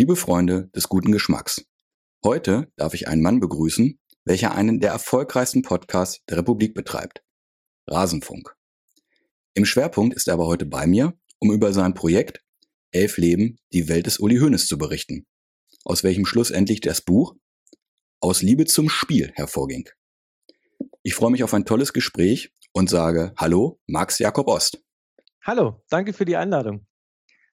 Liebe Freunde des guten Geschmacks. Heute darf ich einen Mann begrüßen, welcher einen der erfolgreichsten Podcasts der Republik betreibt. Rasenfunk. Im Schwerpunkt ist er aber heute bei mir, um über sein Projekt Elf Leben, die Welt des Uli Hoeneß zu berichten, aus welchem schlussendlich das Buch Aus Liebe zum Spiel hervorging. Ich freue mich auf ein tolles Gespräch und sage Hallo, Max Jakob Ost. Hallo, danke für die Einladung.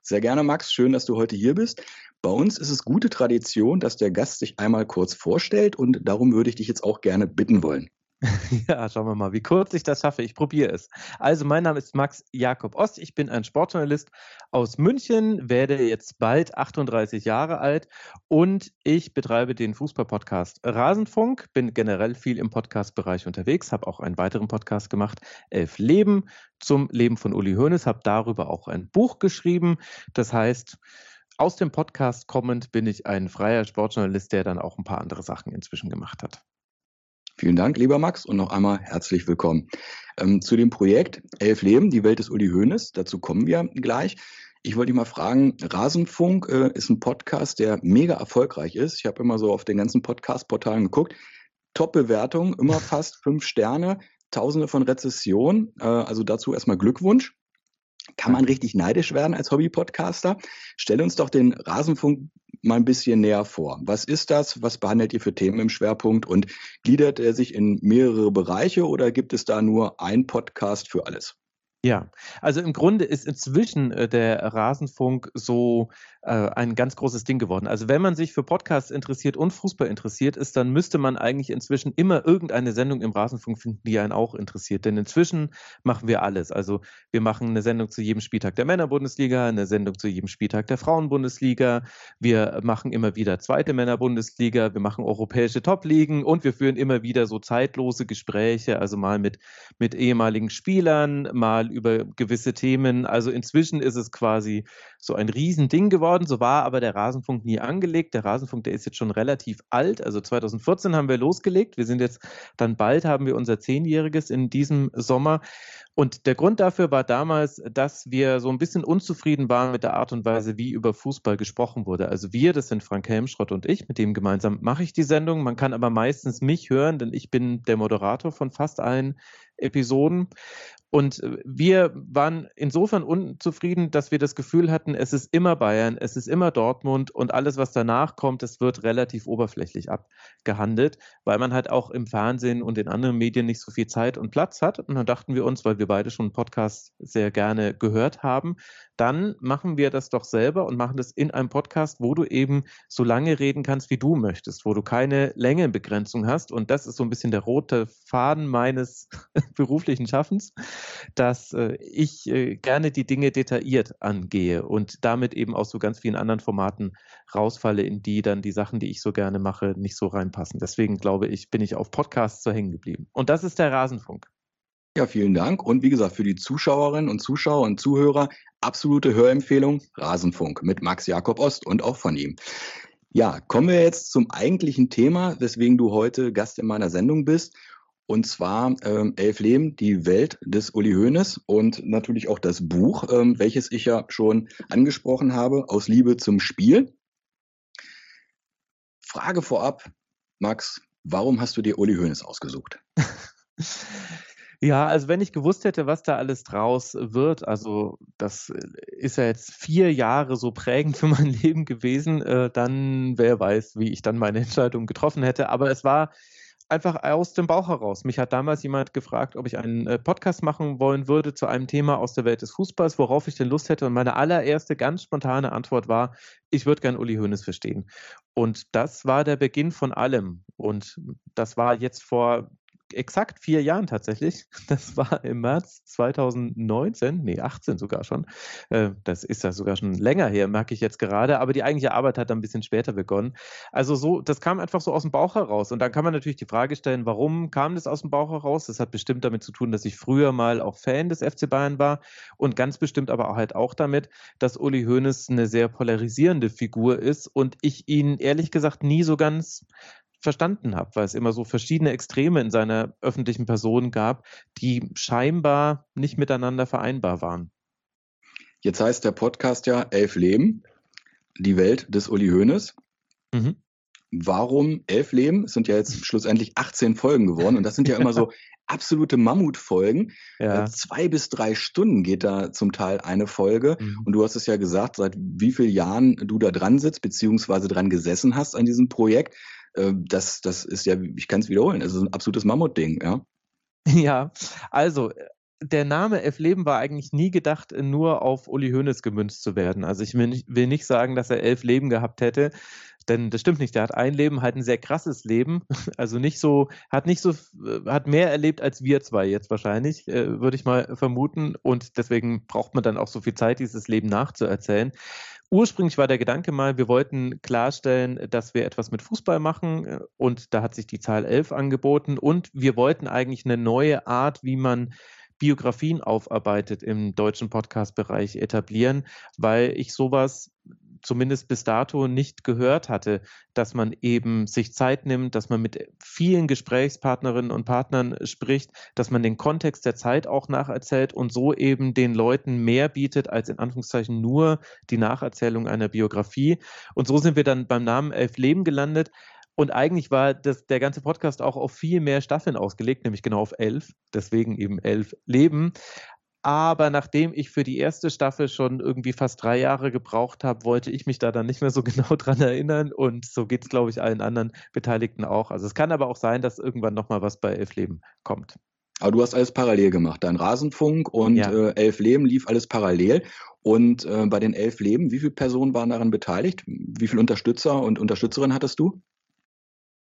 Sehr gerne, Max. Schön, dass du heute hier bist. Bei uns ist es gute Tradition, dass der Gast sich einmal kurz vorstellt und darum würde ich dich jetzt auch gerne bitten wollen. Ja, schauen wir mal, wie kurz ich das schaffe. Ich probiere es. Also, mein Name ist Max Jakob Ost. Ich bin ein Sportjournalist aus München, werde jetzt bald 38 Jahre alt und ich betreibe den Fußballpodcast Rasenfunk, bin generell viel im Podcastbereich unterwegs, habe auch einen weiteren Podcast gemacht, Elf Leben zum Leben von Uli Hoeneß, habe darüber auch ein Buch geschrieben. Das heißt, aus dem Podcast kommend bin ich ein freier Sportjournalist, der dann auch ein paar andere Sachen inzwischen gemacht hat. Vielen Dank, lieber Max, und noch einmal herzlich willkommen. Ähm, zu dem Projekt Elf Leben, die Welt des Uli Hoeneß, dazu kommen wir gleich. Ich wollte dich mal fragen, Rasenfunk äh, ist ein Podcast, der mega erfolgreich ist. Ich habe immer so auf den ganzen Podcast-Portalen geguckt. Top-Bewertung, immer fast fünf Sterne, tausende von Rezessionen. Äh, also dazu erstmal Glückwunsch. Kann man richtig neidisch werden als Hobby-Podcaster? Stell uns doch den Rasenfunk mal ein bisschen näher vor. Was ist das? Was behandelt ihr für Themen im Schwerpunkt? Und gliedert er sich in mehrere Bereiche oder gibt es da nur ein Podcast für alles? Ja, also im Grunde ist inzwischen äh, der Rasenfunk so ein ganz großes Ding geworden. Also wenn man sich für Podcasts interessiert und Fußball interessiert ist, dann müsste man eigentlich inzwischen immer irgendeine Sendung im Rasenfunk finden, die einen auch interessiert. Denn inzwischen machen wir alles. Also wir machen eine Sendung zu jedem Spieltag der Männerbundesliga, eine Sendung zu jedem Spieltag der Frauenbundesliga. Wir machen immer wieder zweite Männerbundesliga, wir machen europäische Top-Ligen und wir führen immer wieder so zeitlose Gespräche, also mal mit, mit ehemaligen Spielern, mal über gewisse Themen. Also inzwischen ist es quasi so ein Riesending geworden. So war aber der Rasenfunk nie angelegt. Der Rasenfunk, der ist jetzt schon relativ alt. Also 2014 haben wir losgelegt. Wir sind jetzt dann bald, haben wir unser Zehnjähriges in diesem Sommer. Und der Grund dafür war damals, dass wir so ein bisschen unzufrieden waren mit der Art und Weise, wie über Fußball gesprochen wurde. Also wir, das sind Frank Helmschrott und ich, mit dem gemeinsam mache ich die Sendung. Man kann aber meistens mich hören, denn ich bin der Moderator von fast allen Episoden. Und äh, wir waren insofern unzufrieden, dass wir das Gefühl hatten, es ist immer Bayern, es ist immer Dortmund und alles, was danach kommt, das wird relativ oberflächlich abgehandelt, weil man halt auch im Fernsehen und in anderen Medien nicht so viel Zeit und Platz hat. Und dann dachten wir uns, weil wir beide schon Podcasts sehr gerne gehört haben, dann machen wir das doch selber und machen das in einem Podcast, wo du eben so lange reden kannst, wie du möchtest, wo du keine Längenbegrenzung hast. Und das ist so ein bisschen der rote Faden meines beruflichen Schaffens, dass äh, ich äh, gerne die Dinge detailliert angehe und damit eben aus so ganz vielen anderen Formaten rausfalle, in die dann die Sachen, die ich so gerne mache, nicht so reinpassen. Deswegen glaube ich, bin ich auf Podcasts so hängen geblieben. Und das ist der Rasenfunk. Ja, vielen Dank. Und wie gesagt, für die Zuschauerinnen und Zuschauer und Zuhörer absolute Hörempfehlung Rasenfunk mit Max Jakob Ost und auch von ihm. Ja, kommen wir jetzt zum eigentlichen Thema, weswegen du heute Gast in meiner Sendung bist. Und zwar ähm, Elf Leben, die Welt des Uli Hoeneß und natürlich auch das Buch, ähm, welches ich ja schon angesprochen habe, aus Liebe zum Spiel. Frage vorab, Max, warum hast du dir Uli Hoeneß ausgesucht? Ja, also wenn ich gewusst hätte, was da alles draus wird, also das äh, ist ja jetzt vier Jahre so prägend für mein Leben gewesen, äh, dann wer weiß, wie ich dann meine Entscheidung getroffen hätte. Aber es war einfach aus dem Bauch heraus. Mich hat damals jemand gefragt, ob ich einen äh, Podcast machen wollen würde zu einem Thema aus der Welt des Fußballs, worauf ich denn Lust hätte. Und meine allererste ganz spontane Antwort war, ich würde gern Uli Hoeneß verstehen. Und das war der Beginn von allem. Und das war jetzt vor exakt vier Jahren tatsächlich. Das war im März 2019, nee, 18 sogar schon. Äh, das ist ja sogar schon länger her, merke ich jetzt gerade. Aber die eigentliche Arbeit hat dann ein bisschen später begonnen. Also so, das kam einfach so aus dem Bauch heraus. Und dann kann man natürlich die Frage stellen, warum kam das aus dem Bauch heraus? Das hat bestimmt damit zu tun, dass ich früher mal auch Fan des FC Bayern war und ganz bestimmt aber halt auch damit, dass Uli Hoeneß eine sehr polarisierende Figur ist und ich ihn ehrlich gesagt nie so ganz verstanden habe, weil es immer so verschiedene Extreme in seiner öffentlichen Person gab, die scheinbar nicht miteinander vereinbar waren. Jetzt heißt der Podcast ja Elf Leben. die Welt des Uli Hoeneß. Mhm. Warum elf Leben? Es sind ja jetzt schlussendlich 18 Folgen geworden und das sind ja immer so absolute Mammutfolgen. Ja. Äh, zwei bis drei Stunden geht da zum Teil eine Folge. Mhm. Und du hast es ja gesagt, seit wie vielen Jahren du da dran sitzt, beziehungsweise dran gesessen hast an diesem Projekt. Äh, das, das ist ja, ich kann es wiederholen, es ist ein absolutes Mammutding, ja. Ja, also der Name Elf Leben war eigentlich nie gedacht, nur auf Uli Hoeneß gemünzt zu werden. Also ich will nicht, will nicht sagen, dass er elf Leben gehabt hätte, denn das stimmt nicht. Der hat ein Leben, halt ein sehr krasses Leben. Also nicht so, hat nicht so, hat mehr erlebt als wir zwei jetzt wahrscheinlich, äh, würde ich mal vermuten. Und deswegen braucht man dann auch so viel Zeit, dieses Leben nachzuerzählen. Ursprünglich war der Gedanke mal, wir wollten klarstellen, dass wir etwas mit Fußball machen äh, und da hat sich die Zahl 11 angeboten. Und wir wollten eigentlich eine neue Art, wie man Biografien aufarbeitet im deutschen Podcast-Bereich etablieren, weil ich sowas zumindest bis dato nicht gehört hatte, dass man eben sich Zeit nimmt, dass man mit vielen Gesprächspartnerinnen und Partnern spricht, dass man den Kontext der Zeit auch nacherzählt und so eben den Leuten mehr bietet als in Anführungszeichen nur die Nacherzählung einer Biografie. Und so sind wir dann beim Namen Elf Leben gelandet. Und eigentlich war das, der ganze Podcast auch auf viel mehr Staffeln ausgelegt, nämlich genau auf elf, deswegen eben elf Leben. Aber nachdem ich für die erste Staffel schon irgendwie fast drei Jahre gebraucht habe, wollte ich mich da dann nicht mehr so genau dran erinnern. Und so geht es, glaube ich, allen anderen Beteiligten auch. Also es kann aber auch sein, dass irgendwann nochmal was bei Elf Leben kommt. Aber du hast alles parallel gemacht. Dein Rasenfunk und ja. äh, Elf Leben lief alles parallel. Und äh, bei den Elf Leben, wie viele Personen waren daran beteiligt? Wie viele Unterstützer und Unterstützerinnen hattest du?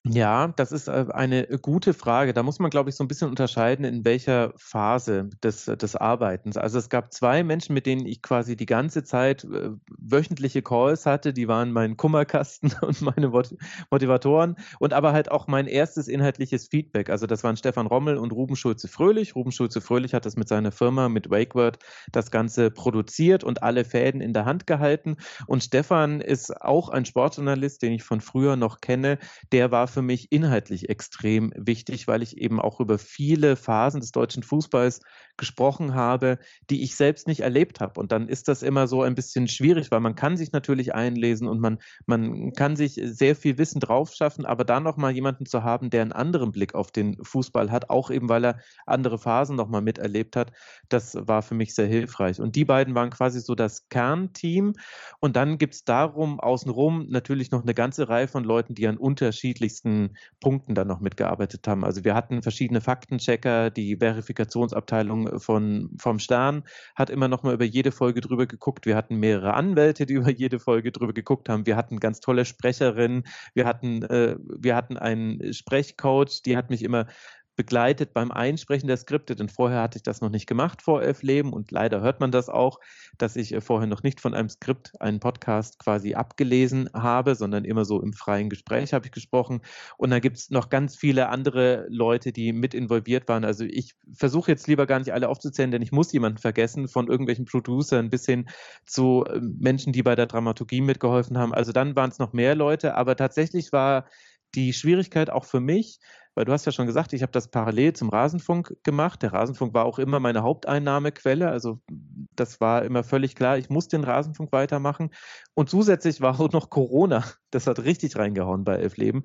Ja, das ist äh, eine gute Frage. Da muss man, glaube ich, so ein bisschen unterscheiden, in welcher Phase des, des Arbeitens. Also es gab zwei Menschen, mit denen ich quasi die ganze Zeit äh, wöchentliche Calls hatte. Die waren mein Kummerkasten und meine Motivatoren und aber halt auch mein erstes inhaltliches Feedback. Also das waren Stefan Rommel und Ruben Schulze-Fröhlich. Ruben Schulze-Fröhlich hat das mit seiner Firma, mit WakeWord, das Ganze produziert und alle Fäden in der Hand gehalten. Und Stefan ist auch ein Sportjournalist, den ich von früher noch kenne. Der war für mich inhaltlich extrem wichtig, weil ich eben auch über viele Phasen des deutschen Fußballs gesprochen habe, die ich selbst nicht erlebt habe. Und dann ist das immer so ein bisschen schwierig, weil man kann sich natürlich einlesen und man, man kann sich sehr viel Wissen drauf schaffen, aber da nochmal jemanden zu haben, der einen anderen Blick auf den Fußball hat, auch eben weil er andere Phasen nochmal miterlebt hat, das war für mich sehr hilfreich. Und die beiden waren quasi so das Kernteam. Und dann gibt es darum außenrum natürlich noch eine ganze Reihe von Leuten, die an unterschiedlichsten wichtigsten Punkten dann noch mitgearbeitet haben. Also wir hatten verschiedene Faktenchecker, die Verifikationsabteilung von, vom Stern hat immer noch mal über jede Folge drüber geguckt. Wir hatten mehrere Anwälte, die über jede Folge drüber geguckt haben. Wir hatten ganz tolle Sprecherinnen. Wir hatten, äh, wir hatten einen Sprechcoach, die hat mich immer begleitet beim Einsprechen der Skripte, denn vorher hatte ich das noch nicht gemacht vor elf Leben und leider hört man das auch, dass ich äh, vorher noch nicht von einem Skript einen Podcast quasi abgelesen habe, sondern immer so im freien Gespräch habe ich gesprochen. Und da gibt es noch ganz viele andere Leute, die mit involviert waren. Also ich versuche jetzt lieber gar nicht alle aufzuzählen, denn ich muss jemanden vergessen, von irgendwelchen Producern bis hin zu äh, Menschen, die bei der Dramaturgie mitgeholfen haben. Also dann waren es noch mehr Leute, aber tatsächlich war die Schwierigkeit auch für mich, weil du hast ja schon gesagt, ich habe das parallel zum Rasenfunk gemacht. Der Rasenfunk war auch immer meine Haupteinnahmequelle. Also das war immer völlig klar, ich muss den Rasenfunk weitermachen. Und zusätzlich war auch noch Corona. Das hat richtig reingehauen bei Elf Leben.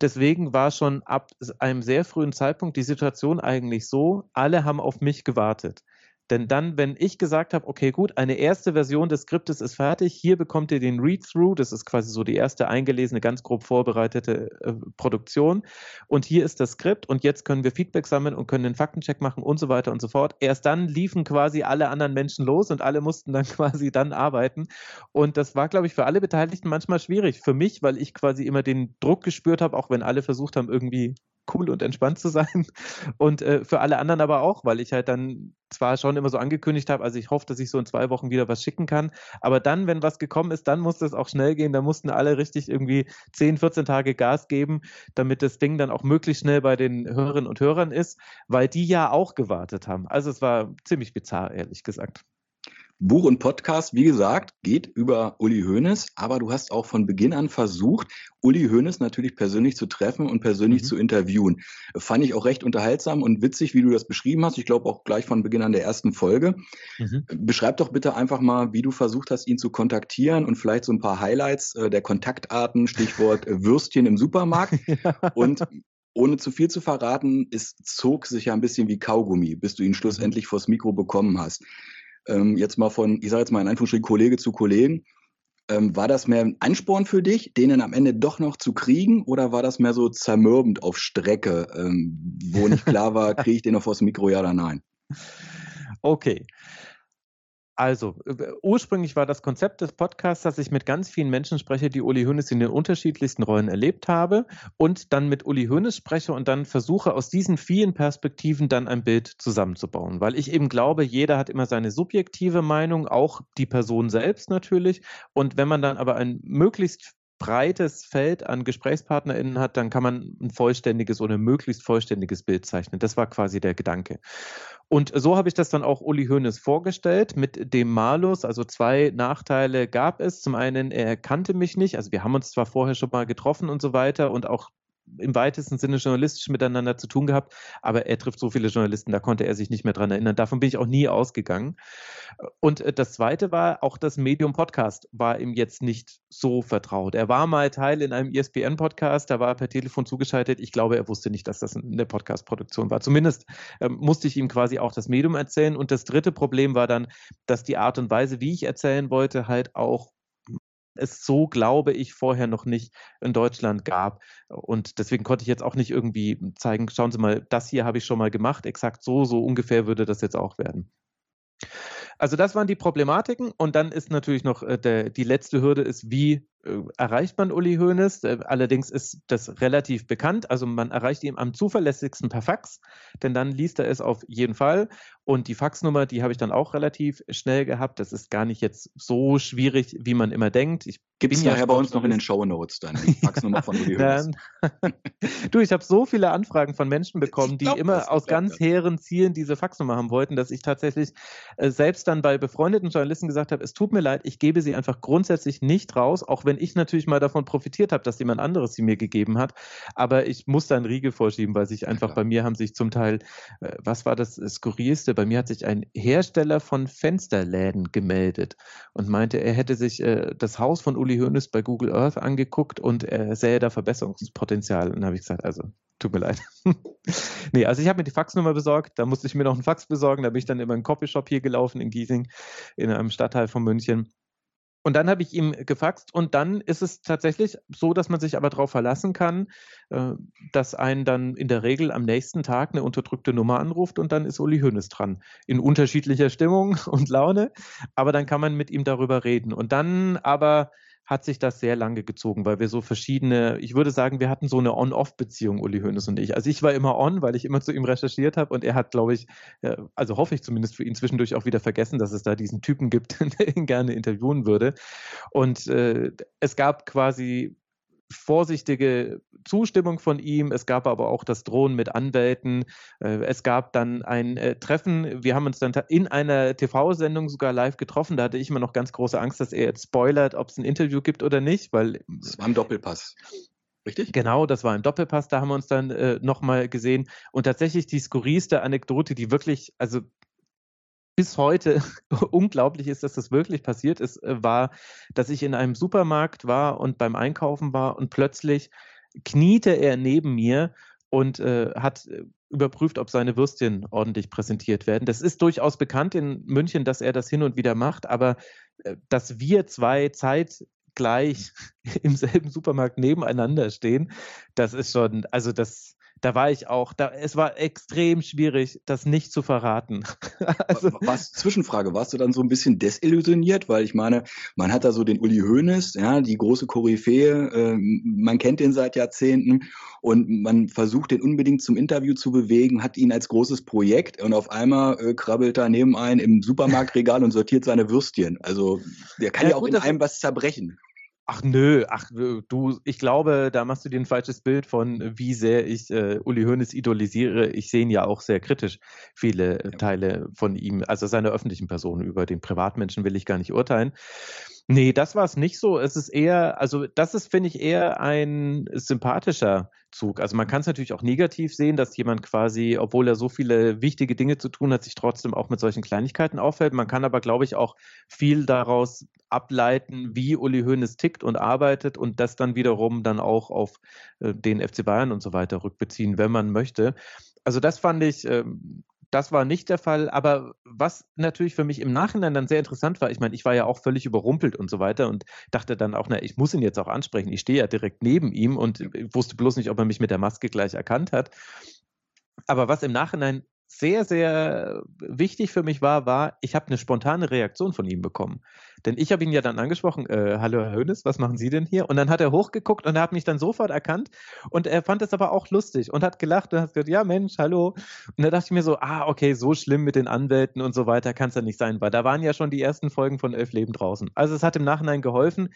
Deswegen war schon ab einem sehr frühen Zeitpunkt die Situation eigentlich so, alle haben auf mich gewartet. Denn dann, wenn ich gesagt habe, okay, gut, eine erste Version des Skriptes ist fertig, hier bekommt ihr den Read-Through, das ist quasi so die erste eingelesene, ganz grob vorbereitete äh, Produktion. Und hier ist das Skript und jetzt können wir Feedback sammeln und können den Faktencheck machen und so weiter und so fort. Erst dann liefen quasi alle anderen Menschen los und alle mussten dann quasi dann arbeiten. Und das war, glaube ich, für alle Beteiligten manchmal schwierig. Für mich, weil ich quasi immer den Druck gespürt habe, auch wenn alle versucht haben, irgendwie cool und entspannt zu sein. Und äh, für alle anderen aber auch, weil ich halt dann zwar schon immer so angekündigt habe, also ich hoffe, dass ich so in zwei Wochen wieder was schicken kann. Aber dann, wenn was gekommen ist, dann musste es auch schnell gehen. Da mussten alle richtig irgendwie 10, 14 Tage Gas geben, damit das Ding dann auch möglichst schnell bei den Hörerinnen und Hörern ist, weil die ja auch gewartet haben. Also es war ziemlich bizarr, ehrlich gesagt. Buch und Podcast, wie gesagt, geht über Uli Hoeneß, aber du hast auch von Beginn an versucht, Uli Hoeneß natürlich persönlich zu treffen und persönlich mhm. zu interviewen. Fand ich auch recht unterhaltsam und witzig, wie du das beschrieben hast. Ich glaube auch gleich von Beginn an der ersten Folge. Mhm. Beschreib doch bitte einfach mal, wie du versucht hast, ihn zu kontaktieren und vielleicht so ein paar Highlights äh, der Kontaktarten, Stichwort äh, Würstchen im Supermarkt. und ohne zu viel zu verraten, es zog sich ja ein bisschen wie Kaugummi, bis du ihn mhm. schlussendlich vors Mikro bekommen hast ähm, jetzt mal von, ich sage jetzt mal in Anführungsstrichen Kollege zu Kollegen, ähm, war das mehr ein Ansporn für dich, den am Ende doch noch zu kriegen, oder war das mehr so zermürbend auf Strecke, ähm, wo nicht klar war, kriege ich den noch vors Mikro, ja oder nein? Okay. Also, äh, ursprünglich war das Konzept des Podcasts, dass ich mit ganz vielen Menschen spreche, die Uli Hoeneß in den unterschiedlichsten Rollen erlebt habe und dann mit Uli Hoeneß spreche und dann versuche, aus diesen vielen Perspektiven dann ein Bild zusammenzubauen. Weil ich eben glaube, jeder hat immer seine subjektive Meinung, auch die Person selbst natürlich. Und wenn man dann aber ein möglichst breites Feld an GesprächspartnerInnen hat, dann kann man ein vollständiges oder möglichst vollständiges Bild zeichnen. Das war quasi der Gedanke. Und so habe ich das dann auch Uli Hoeneß vorgestellt mit dem Malus. Also zwei Nachteile gab es. Zum einen, er kannte mich nicht. Also wir haben uns zwar vorher schon mal getroffen und so weiter und auch im weitesten Sinne journalistisch miteinander zu tun gehabt, aber er trifft so viele Journalisten, da konnte er sich nicht mehr dran erinnern. Davon bin ich auch nie ausgegangen. Und äh, das Zweite war, auch das Medium Podcast war ihm jetzt nicht so vertraut. Er war mal Teil in einem ESPN-Podcast, da war er per Telefon zugeschaltet. Ich glaube, er wusste nicht, dass das eine Podcast-Produktion war. Zumindest äh, musste ich ihm quasi auch das Medium erzählen. Und das dritte Problem war dann, dass die Art und Weise, wie ich erzählen wollte, halt auch es so, glaube ich, vorher noch nicht in Deutschland gab. Und deswegen konnte ich jetzt auch nicht irgendwie zeigen, schauen Sie mal, das hier habe ich schon mal gemacht, exakt so, so ungefähr würde das jetzt auch werden. Also das waren die Problematiken und dann ist natürlich noch äh, der, die letzte Hürde ist, wie erreicht man Uli Hoeneß. Äh, allerdings ist das relativ bekannt. Also man erreicht ihn am zuverlässigsten per Fax, denn dann liest er es auf jeden Fall. Und die Faxnummer, die habe ich dann auch relativ schnell gehabt. Das ist gar nicht jetzt so schwierig, wie man immer denkt. Ich Gibt es nachher ja bei uns noch in den Show Notes dann, die Faxnummer von Uli Hoeneß. du, ich habe so viele Anfragen von Menschen bekommen, die immer aus ganz hehren Zielen diese Faxnummer haben wollten, dass ich tatsächlich äh, selbst dann bei befreundeten Journalisten gesagt habe, es tut mir leid, ich gebe sie einfach grundsätzlich nicht raus, auch wenn wenn ich natürlich mal davon profitiert habe, dass jemand anderes sie mir gegeben hat. Aber ich muss da einen Riegel vorschieben, weil sich einfach ja, bei mir haben sich zum Teil, äh, was war das Skurrilste? Bei mir hat sich ein Hersteller von Fensterläden gemeldet und meinte, er hätte sich äh, das Haus von Uli Hoeneß bei Google Earth angeguckt und er sähe da Verbesserungspotenzial. Und habe ich gesagt, also tut mir leid. nee, also ich habe mir die Faxnummer besorgt, da musste ich mir noch einen Fax besorgen, da bin ich dann über einen Coffeeshop hier gelaufen in Giesing, in einem Stadtteil von München und dann habe ich ihm gefaxt und dann ist es tatsächlich so, dass man sich aber darauf verlassen kann, äh, dass einen dann in der Regel am nächsten Tag eine unterdrückte Nummer anruft und dann ist Uli Hoeneß dran. In unterschiedlicher Stimmung und Laune, aber dann kann man mit ihm darüber reden. Und dann aber hat sich das sehr lange gezogen, weil wir so verschiedene, ich würde sagen, wir hatten so eine On-Off-Beziehung, Uli Hoeneß und ich. Also ich war immer on, weil ich immer zu ihm recherchiert habe und er hat, glaube ich, also hoffe ich zumindest für ihn zwischendurch auch wieder vergessen, dass es da diesen Typen gibt, der ihn gerne interviewen würde. Und äh, es gab quasi vorsichtige Zustimmung von ihm. Es gab aber auch das Drohen mit Anwälten. Äh, es gab dann ein äh, Treffen. Wir haben uns dann in einer TV-Sendung sogar live getroffen. Da hatte ich immer noch ganz große Angst, dass er jetzt spoilert, ob es ein Interview gibt oder nicht, weil. Es war ein Doppelpass. Richtig? Genau, das war ein Doppelpass, da haben wir uns dann äh, nochmal gesehen. Und tatsächlich die skurrilste Anekdote, die wirklich, also bis heute unglaublich ist, dass das wirklich passiert ist, äh, war, dass ich in einem Supermarkt war und beim Einkaufen war und plötzlich kniete er neben mir und äh, hat äh, überprüft, ob seine Würstchen ordentlich präsentiert werden. Das ist durchaus bekannt in München, dass er das hin und wieder macht, aber äh, dass wir zwei zeitgleich im selben Supermarkt nebeneinander stehen, das ist schon, also das, da war ich auch, da, es war extrem schwierig, das nicht zu verraten. also, was, Zwischenfrage, warst du dann so ein bisschen desillusioniert? Weil ich meine, man hat da so den Uli Hoeneß, ja, die große Koryphäe, äh, man kennt den seit Jahrzehnten und man versucht den unbedingt zum Interview zu bewegen, hat ihn als großes Projekt und auf einmal äh, krabbelt er neben einen im Supermarktregal und sortiert seine Würstchen. Also der kann ja, ja auch gut, in einem was zerbrechen. Ach nö, ach du, ich glaube, da machst du dir ein falsches Bild von, wie sehr ich äh, Uli Hoeneß idolisiere. Ich sehe ihn ja auch sehr kritisch, viele ja. Teile von ihm, also seiner öffentlichen Person. Über den Privatmenschen will ich gar nicht urteilen. Nee, das war es nicht so. Es ist eher, also das ist, finde ich, eher ein sympathischer Zug. Also man kann es natürlich auch negativ sehen, dass jemand quasi, obwohl er so viele wichtige Dinge zu tun hat, sich trotzdem auch mit solchen Kleinigkeiten auffällt. Man kann aber, glaube ich, auch viel daraus ableiten, wie Uli Hoeneß tickt und arbeitet und das dann wiederum dann auch auf äh, den FC Bayern und so weiter rückbeziehen, wenn man möchte. Also das fand ich ähm, das war nicht der Fall. Aber was natürlich für mich im Nachhinein dann sehr interessant war, ich meine, ich war ja auch völlig überrumpelt und so weiter und dachte dann auch, na, ich muss ihn jetzt auch ansprechen. Ich stehe ja direkt neben ihm und wusste bloß nicht, ob er mich mit der Maske gleich erkannt hat. Aber was im Nachhinein sehr, sehr wichtig für mich war, war, ich habe eine spontane Reaktion von ihm bekommen. Denn ich habe ihn ja dann angesprochen, äh, hallo Herr Hönes, was machen Sie denn hier? Und dann hat er hochgeguckt und er hat mich dann sofort erkannt und er fand es aber auch lustig und hat gelacht und hat gesagt, ja Mensch, hallo. Und da dachte ich mir so, ah, okay, so schlimm mit den Anwälten und so weiter kann es ja nicht sein, weil da waren ja schon die ersten Folgen von Elf Leben draußen. Also es hat im Nachhinein geholfen,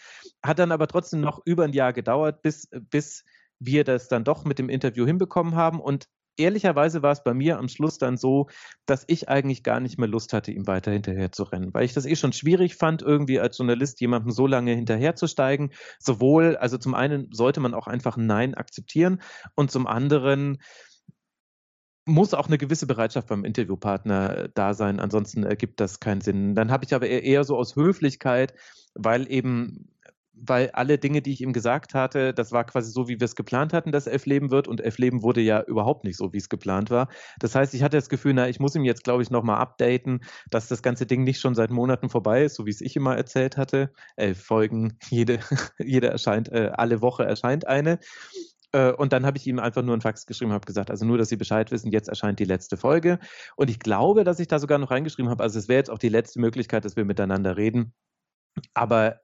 hat dann aber trotzdem noch über ein Jahr gedauert, bis, bis wir das dann doch mit dem Interview hinbekommen haben. Und ehrlicherweise war es bei mir am Schluss dann so, dass ich eigentlich gar nicht mehr Lust hatte, ihm weiter hinterher zu rennen, weil ich das eh schon schwierig fand, irgendwie als Journalist jemandem so lange hinterherzusteigen. Sowohl, also zum einen sollte man auch einfach ein Nein akzeptieren und zum anderen muss auch eine gewisse Bereitschaft beim Interviewpartner äh, da sein, ansonsten ergibt das keinen Sinn. Dann habe ich aber eher so aus Höflichkeit, weil eben weil alle Dinge, die ich ihm gesagt hatte, das war quasi so, wie wir es geplant hatten, dass Elf Leben wird und Elf Leben wurde ja überhaupt nicht so, wie es geplant war. Das heißt, ich hatte das Gefühl, na, ich muss ihm jetzt, glaube ich, nochmal updaten, dass das ganze Ding nicht schon seit Monaten vorbei ist, so wie es ich immer erzählt hatte. Elf Folgen, jede, jede erscheint, äh, alle Woche erscheint eine. Äh, und dann habe ich ihm einfach nur einen Fax geschrieben, habe gesagt, also nur, dass Sie Bescheid wissen, jetzt erscheint die letzte Folge. Und ich glaube, dass ich da sogar noch reingeschrieben habe, also es wäre jetzt auch die letzte Möglichkeit, dass wir miteinander reden. Aber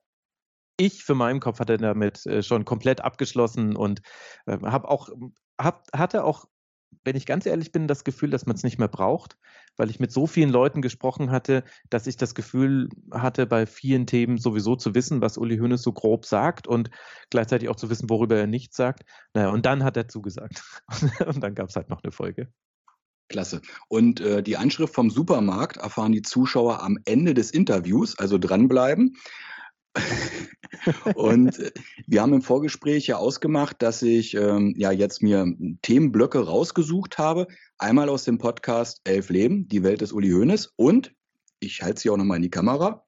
ich für meinen Kopf hatte damit äh, schon komplett abgeschlossen und äh, habe auch, hab, hatte auch, wenn ich ganz ehrlich bin, das Gefühl, dass man es nicht mehr braucht, weil ich mit so vielen Leuten gesprochen hatte, dass ich das Gefühl hatte, bei vielen Themen sowieso zu wissen, was Uli Hoeneß so grob sagt und gleichzeitig auch zu wissen, worüber er nicht sagt. Naja, und dann hat er zugesagt. und dann gab es halt noch eine Folge. Klasse. Und äh, die Anschrift vom Supermarkt erfahren die Zuschauer am Ende des Interviews, also dranbleiben. und äh, wir haben im Vorgespräch ja ausgemacht, dass ich ähm, ja jetzt mir Themenblöcke rausgesucht habe. Einmal aus dem Podcast Elf Leben, die Welt des Uli Hoeneß. Und ich halte sie auch nochmal in die Kamera.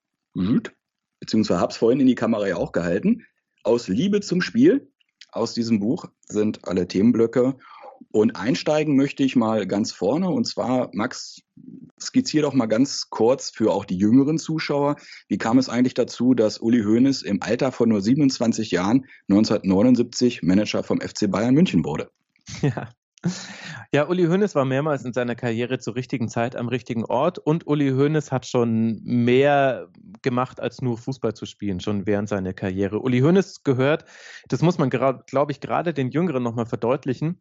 Beziehungsweise habe es vorhin in die Kamera ja auch gehalten. Aus Liebe zum Spiel. Aus diesem Buch sind alle Themenblöcke. Und einsteigen möchte ich mal ganz vorne. Und zwar, Max, skizziere doch mal ganz kurz für auch die jüngeren Zuschauer. Wie kam es eigentlich dazu, dass Uli Hoeneß im Alter von nur 27 Jahren 1979 Manager vom FC Bayern München wurde? Ja. Ja, Uli Hoeneß war mehrmals in seiner Karriere zur richtigen Zeit am richtigen Ort und Uli Hoeneß hat schon mehr gemacht, als nur Fußball zu spielen, schon während seiner Karriere. Uli Hoeneß gehört, das muss man, glaube ich, gerade den Jüngeren nochmal verdeutlichen,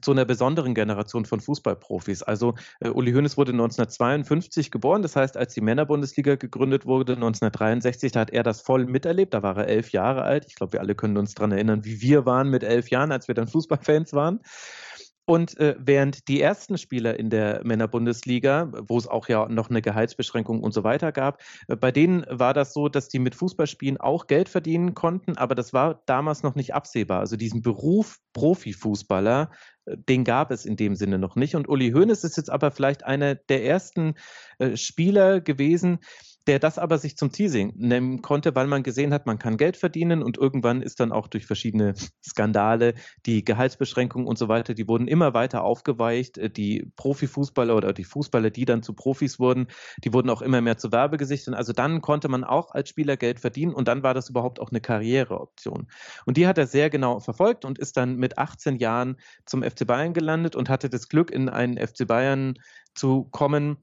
zu einer besonderen Generation von Fußballprofis. Also äh, Uli Hoeneß wurde 1952 geboren, das heißt, als die Männerbundesliga gegründet wurde, 1963, da hat er das voll miterlebt, da war er elf Jahre alt. Ich glaube, wir alle können uns daran erinnern, wie wir waren mit elf Jahren, als wir dann Fußballfans waren. Und äh, während die ersten Spieler in der Männerbundesliga, wo es auch ja noch eine Gehaltsbeschränkung und so weiter gab, äh, bei denen war das so, dass die mit Fußballspielen auch Geld verdienen konnten, aber das war damals noch nicht absehbar. Also diesen Beruf Profifußballer, äh, den gab es in dem Sinne noch nicht. Und Uli Hoeneß ist jetzt aber vielleicht einer der ersten äh, Spieler gewesen, der das aber sich zum Teasing nehmen konnte, weil man gesehen hat, man kann Geld verdienen und irgendwann ist dann auch durch verschiedene Skandale die Gehaltsbeschränkungen und so weiter, die wurden immer weiter aufgeweicht. Äh, die Profifußballer oder die Fußballer, die dann zu Profis wurden, die wurden auch immer mehr zu Werbegesichtern. Also dann konnte man auch als Spieler Geld verdienen und dann war das überhaupt auch eine Karriereoption. Und die hat er sehr genau verfolgt und ist dann mit 18 Jahren zum FC Bayern gelandet und hatte das Glück, in einen FC Bayern zu kommen,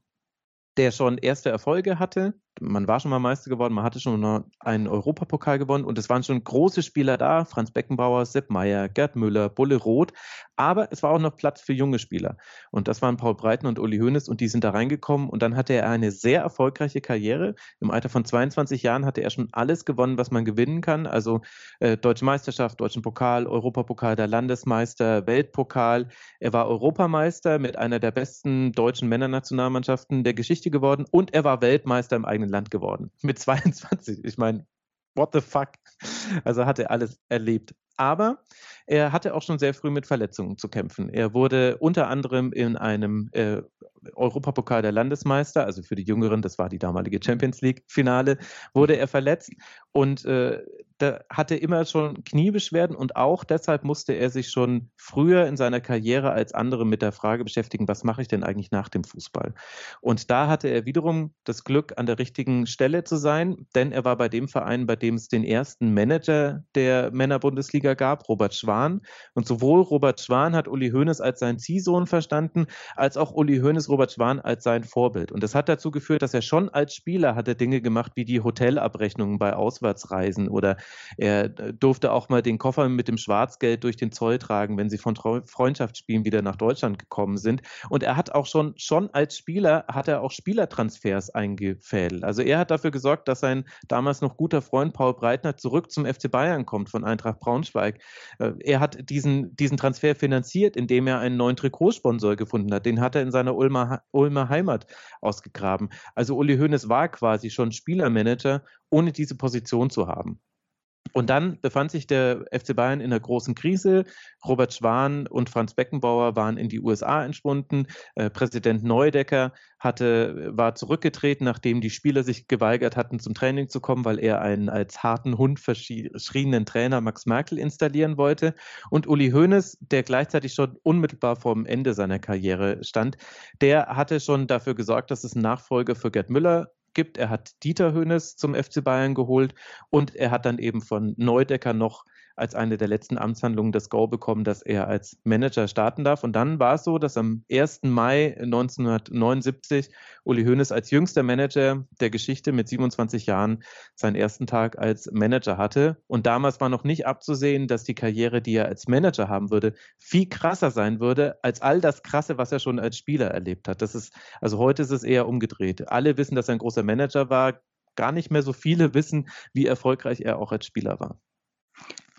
der schon erste Erfolge hatte, man war schon mal Meister geworden, man hatte schon einen Europapokal gewonnen und es waren schon große Spieler da, Franz Beckenbauer, Sepp Meyer, Gerd Müller, Bulle Roth, aber es war auch noch Platz für junge Spieler und das waren Paul Breiten und Uli Hoeneß und die sind da reingekommen und dann hatte er eine sehr erfolgreiche Karriere. Im Alter von 22 Jahren hatte er schon alles gewonnen, was man gewinnen kann, also äh, Deutsche Meisterschaft, Deutschen Pokal, Europapokal der Landesmeister, Weltpokal. Er war Europameister mit einer der besten deutschen Männernationalmannschaften der Geschichte geworden und er war Weltmeister im eigenen Land geworden. Mit 22. Ich meine, what the fuck? Also hat er alles erlebt. Aber er hatte auch schon sehr früh mit Verletzungen zu kämpfen. Er wurde unter anderem in einem äh, Europapokal der Landesmeister, also für die Jüngeren, das war die damalige Champions League-Finale, wurde er verletzt und äh, da hatte immer schon Kniebeschwerden und auch deshalb musste er sich schon früher in seiner Karriere als andere mit der Frage beschäftigen, was mache ich denn eigentlich nach dem Fußball? Und da hatte er wiederum das Glück, an der richtigen Stelle zu sein, denn er war bei dem Verein, bei dem es den ersten Manager der Männerbundesliga gab, Robert Schwan. Und sowohl Robert Schwan hat Uli Hoeneß als seinen Ziehsohn verstanden, als auch Uli Hoeneß Robert Schwan als sein Vorbild. Und das hat dazu geführt, dass er schon als Spieler hatte Dinge gemacht wie die Hotelabrechnungen bei Auswärtsreisen oder er durfte auch mal den Koffer mit dem Schwarzgeld durch den Zoll tragen, wenn sie von Freundschaftsspielen wieder nach Deutschland gekommen sind. Und er hat auch schon, schon als Spieler, hat er auch Spielertransfers eingefädelt. Also er hat dafür gesorgt, dass sein damals noch guter Freund Paul Breitner zurück zum FC Bayern kommt von Eintracht Braunschweig. Äh, er hat diesen, diesen Transfer finanziert, indem er einen neuen Trikotsponsor gefunden hat. Den hat er in seiner Ulmer, Ulmer Heimat ausgegraben. Also Uli Hoeneß war quasi schon Spielermanager, ohne diese Position zu haben. Und dann befand sich der FC Bayern in einer großen Krise. Robert Schwan und Franz Beckenbauer waren in die USA entschwunden. Äh, Präsident Neudecker hatte, war zurückgetreten, nachdem die Spieler sich geweigert hatten, zum Training zu kommen, weil er einen als harten Hund verschrienen Trainer Max Merkel installieren wollte. Und Uli Hoeneß, der gleichzeitig schon unmittelbar vor dem Ende seiner Karriere stand, der hatte schon dafür gesorgt, dass es einen Nachfolger für Gerd Müller gibt. Er hat Dieter Hönes zum FC Bayern geholt und er hat dann eben von Neudecker noch als eine der letzten Amtshandlungen das Go bekommen, dass er als Manager starten darf. Und dann war es so, dass am 1. Mai 1979 Uli Hoeneß als jüngster Manager der Geschichte mit 27 Jahren seinen ersten Tag als Manager hatte. Und damals war noch nicht abzusehen, dass die Karriere, die er als Manager haben würde, viel krasser sein würde als all das Krasse, was er schon als Spieler erlebt hat. Das ist, also heute ist es eher umgedreht. Alle wissen, dass er ein großer Manager war. Gar nicht mehr so viele wissen, wie erfolgreich er auch als Spieler war.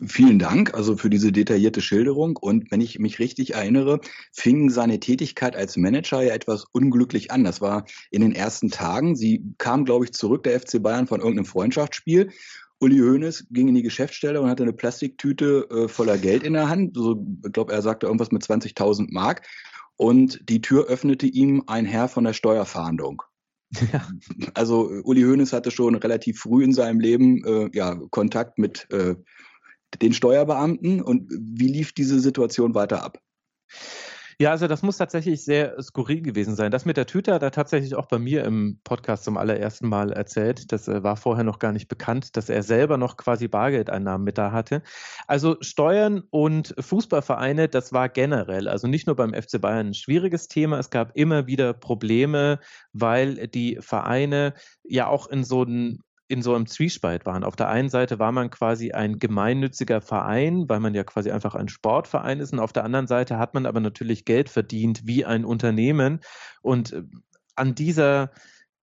Vielen Dank also für diese detaillierte Schilderung. Und wenn ich mich richtig erinnere, fing seine Tätigkeit als Manager ja etwas unglücklich an. Das war in den ersten Tagen. Sie kam, glaube ich, zurück, der FC Bayern, von irgendeinem Freundschaftsspiel. Uli Hoeneß ging in die Geschäftsstelle und hatte eine Plastiktüte äh, voller Geld in der Hand. So, ich glaube, er sagte irgendwas mit 20.000 Mark. Und die Tür öffnete ihm ein Herr von der Steuerfahndung. Ja. Also Uli Hoeneß hatte schon relativ früh in seinem Leben äh, ja, Kontakt mit äh, den Steuerbeamten und wie lief diese Situation weiter ab? Ja, also das muss tatsächlich sehr skurril gewesen sein. Das mit der Tüte hat er tatsächlich auch bei mir im Podcast zum allerersten Mal erzählt. Das äh, war vorher noch gar nicht bekannt, dass er selber noch quasi Bargeldeinnahmen mit da hatte. Also Steuern und Fußballvereine, das war generell, also nicht nur beim FC Bayern ein schwieriges Thema. Es gab immer wieder Probleme, weil die Vereine ja auch in so einen in so einem Zwiespalt waren. Auf der einen Seite war man quasi ein gemeinnütziger Verein, weil man ja quasi einfach ein Sportverein ist. Und auf der anderen Seite hat man aber natürlich Geld verdient wie ein Unternehmen. Und äh, an dieser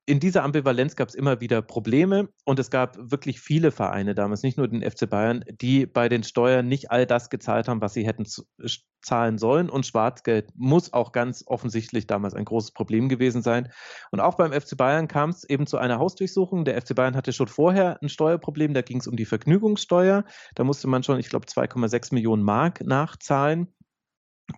in dieser Ambivalenz gab es immer wieder Probleme und es gab wirklich viele Vereine damals, nicht nur den FC Bayern, die bei den Steuern nicht all das gezahlt haben, was sie hätten zahlen sollen. Und Schwarzgeld muss auch ganz offensichtlich damals ein großes Problem gewesen sein. Und auch beim FC Bayern kam es eben zu einer Hausdurchsuchung. Der FC Bayern hatte schon vorher ein Steuerproblem, da ging es um die Vergnügungssteuer. Da musste man schon, ich glaube, 2,6 Millionen Mark nachzahlen.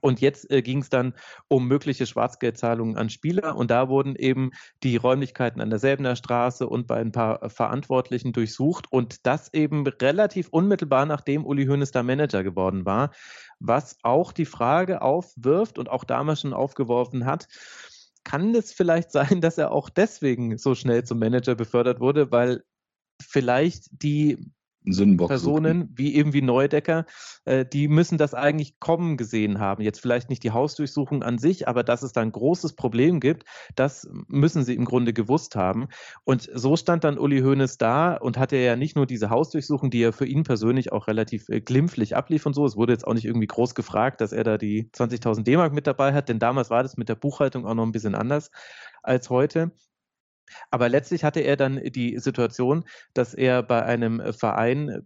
Und jetzt äh, ging es dann um mögliche Schwarzgeldzahlungen an Spieler. Und da wurden eben die Räumlichkeiten an der Selbener Straße und bei ein paar Verantwortlichen durchsucht. Und das eben relativ unmittelbar, nachdem Uli Hoeneß da Manager geworden war, was auch die Frage aufwirft und auch damals schon aufgeworfen hat, kann es vielleicht sein, dass er auch deswegen so schnell zum Manager befördert wurde, weil vielleicht die Personen, wie eben wie Neudecker, äh, die müssen das eigentlich kommen gesehen haben. Jetzt vielleicht nicht die Hausdurchsuchung an sich, aber dass es da ein großes Problem gibt, das müssen sie im Grunde gewusst haben. Und so stand dann Uli Hoeneß da und hatte ja nicht nur diese Hausdurchsuchung, die er für ihn persönlich auch relativ äh, glimpflich ablief und so. Es wurde jetzt auch nicht irgendwie groß gefragt, dass er da die 20.000 D-Mark mit dabei hat, denn damals war das mit der Buchhaltung auch noch ein bisschen anders als heute. Aber letztlich hatte er dann die Situation, dass er bei einem Verein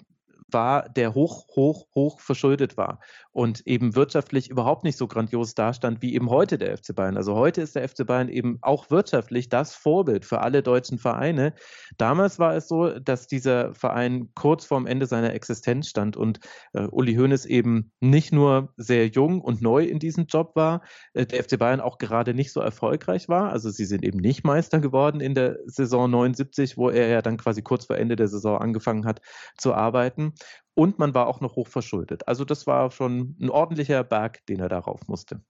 war, der hoch, hoch, hoch verschuldet war und eben wirtschaftlich überhaupt nicht so grandios dastand wie eben heute der FC Bayern. Also heute ist der FC Bayern eben auch wirtschaftlich das Vorbild für alle deutschen Vereine. Damals war es so, dass dieser Verein kurz vorm Ende seiner Existenz stand und äh, Uli Hoeneß eben nicht nur sehr jung und neu in diesem Job war, äh, der FC Bayern auch gerade nicht so erfolgreich war. Also sie sind eben nicht Meister geworden in der Saison 79, wo er ja dann quasi kurz vor Ende der Saison angefangen hat zu arbeiten und man war auch noch hoch verschuldet. Also das war schon ein ordentlicher Berg, den er darauf musste.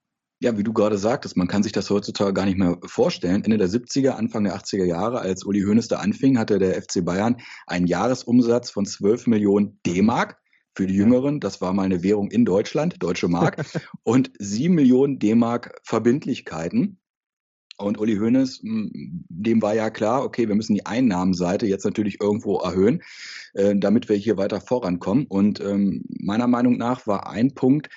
Ja, wie du gerade sagtest, man kann sich das heutzutage gar nicht mehr vorstellen. Ende der 70er, Anfang der 80er Jahre, als Uli Hoeneß da anfing, hatte der FC Bayern einen Jahresumsatz von 12 Millionen D-Mark. Für die Jüngeren, das war mal eine Währung in Deutschland, deutsche Mark, und 7 Millionen D-Mark Verbindlichkeiten. Und Uli Hoeneß, hm, dem war ja klar, okay, wir müssen die Einnahmenseite jetzt natürlich irgendwo erhöhen, äh, damit wir hier weiter vorankommen. Und ähm, meiner Meinung nach war ein Punkt,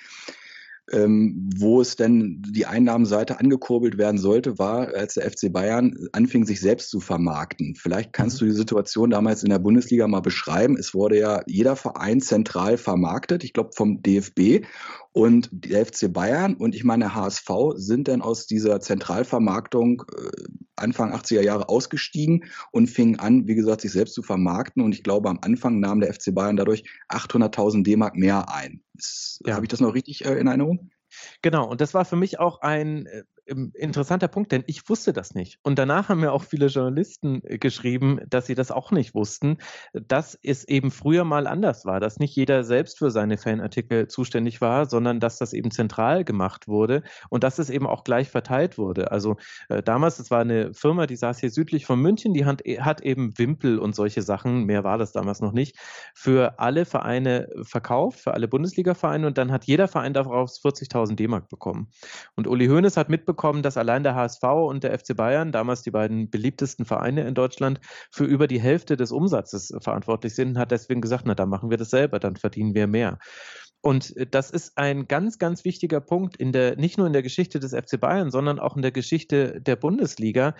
ähm, wo es denn die Einnahmenseite angekurbelt werden sollte, war, als der FC Bayern anfing, sich selbst zu vermarkten. Vielleicht kannst du die Situation damals in der Bundesliga mal beschreiben. Es wurde ja jeder Verein zentral vermarktet, ich glaube vom DFB. Und der FC Bayern und ich meine HSV sind dann aus dieser Zentralvermarktung äh, Anfang 80er Jahre ausgestiegen und fingen an, wie gesagt, sich selbst zu vermarkten. Und ich glaube, am Anfang nahm der FC Bayern dadurch 800.000 D-Mark mehr ein. Ja. Habe ich das noch richtig in Erinnerung? Genau, und das war für mich auch ein äh, interessanter Punkt, denn ich wusste das nicht. Und danach haben mir auch viele Journalisten äh, geschrieben, dass sie das auch nicht wussten, dass es eben früher mal anders war, dass nicht jeder selbst für seine Fanartikel zuständig war, sondern dass das eben zentral gemacht wurde und dass es eben auch gleich verteilt wurde. Also äh, damals, das war eine Firma, die saß hier südlich von München, die hat, hat eben Wimpel und solche Sachen, mehr war das damals noch nicht, für alle Vereine verkauft, für alle Bundesliga-Vereine und dann hat jeder Verein darauf 40.000 D-Mark bekommen. Und Uli Hoeneß hat mitbekommen, mitbekommen, dass allein der HSV und der FC Bayern, damals die beiden beliebtesten Vereine in Deutschland, für über die Hälfte des Umsatzes verantwortlich sind und hat deswegen gesagt, na, dann machen wir das selber, dann verdienen wir mehr. Und das ist ein ganz, ganz wichtiger Punkt in der, nicht nur in der Geschichte des FC Bayern, sondern auch in der Geschichte der Bundesliga,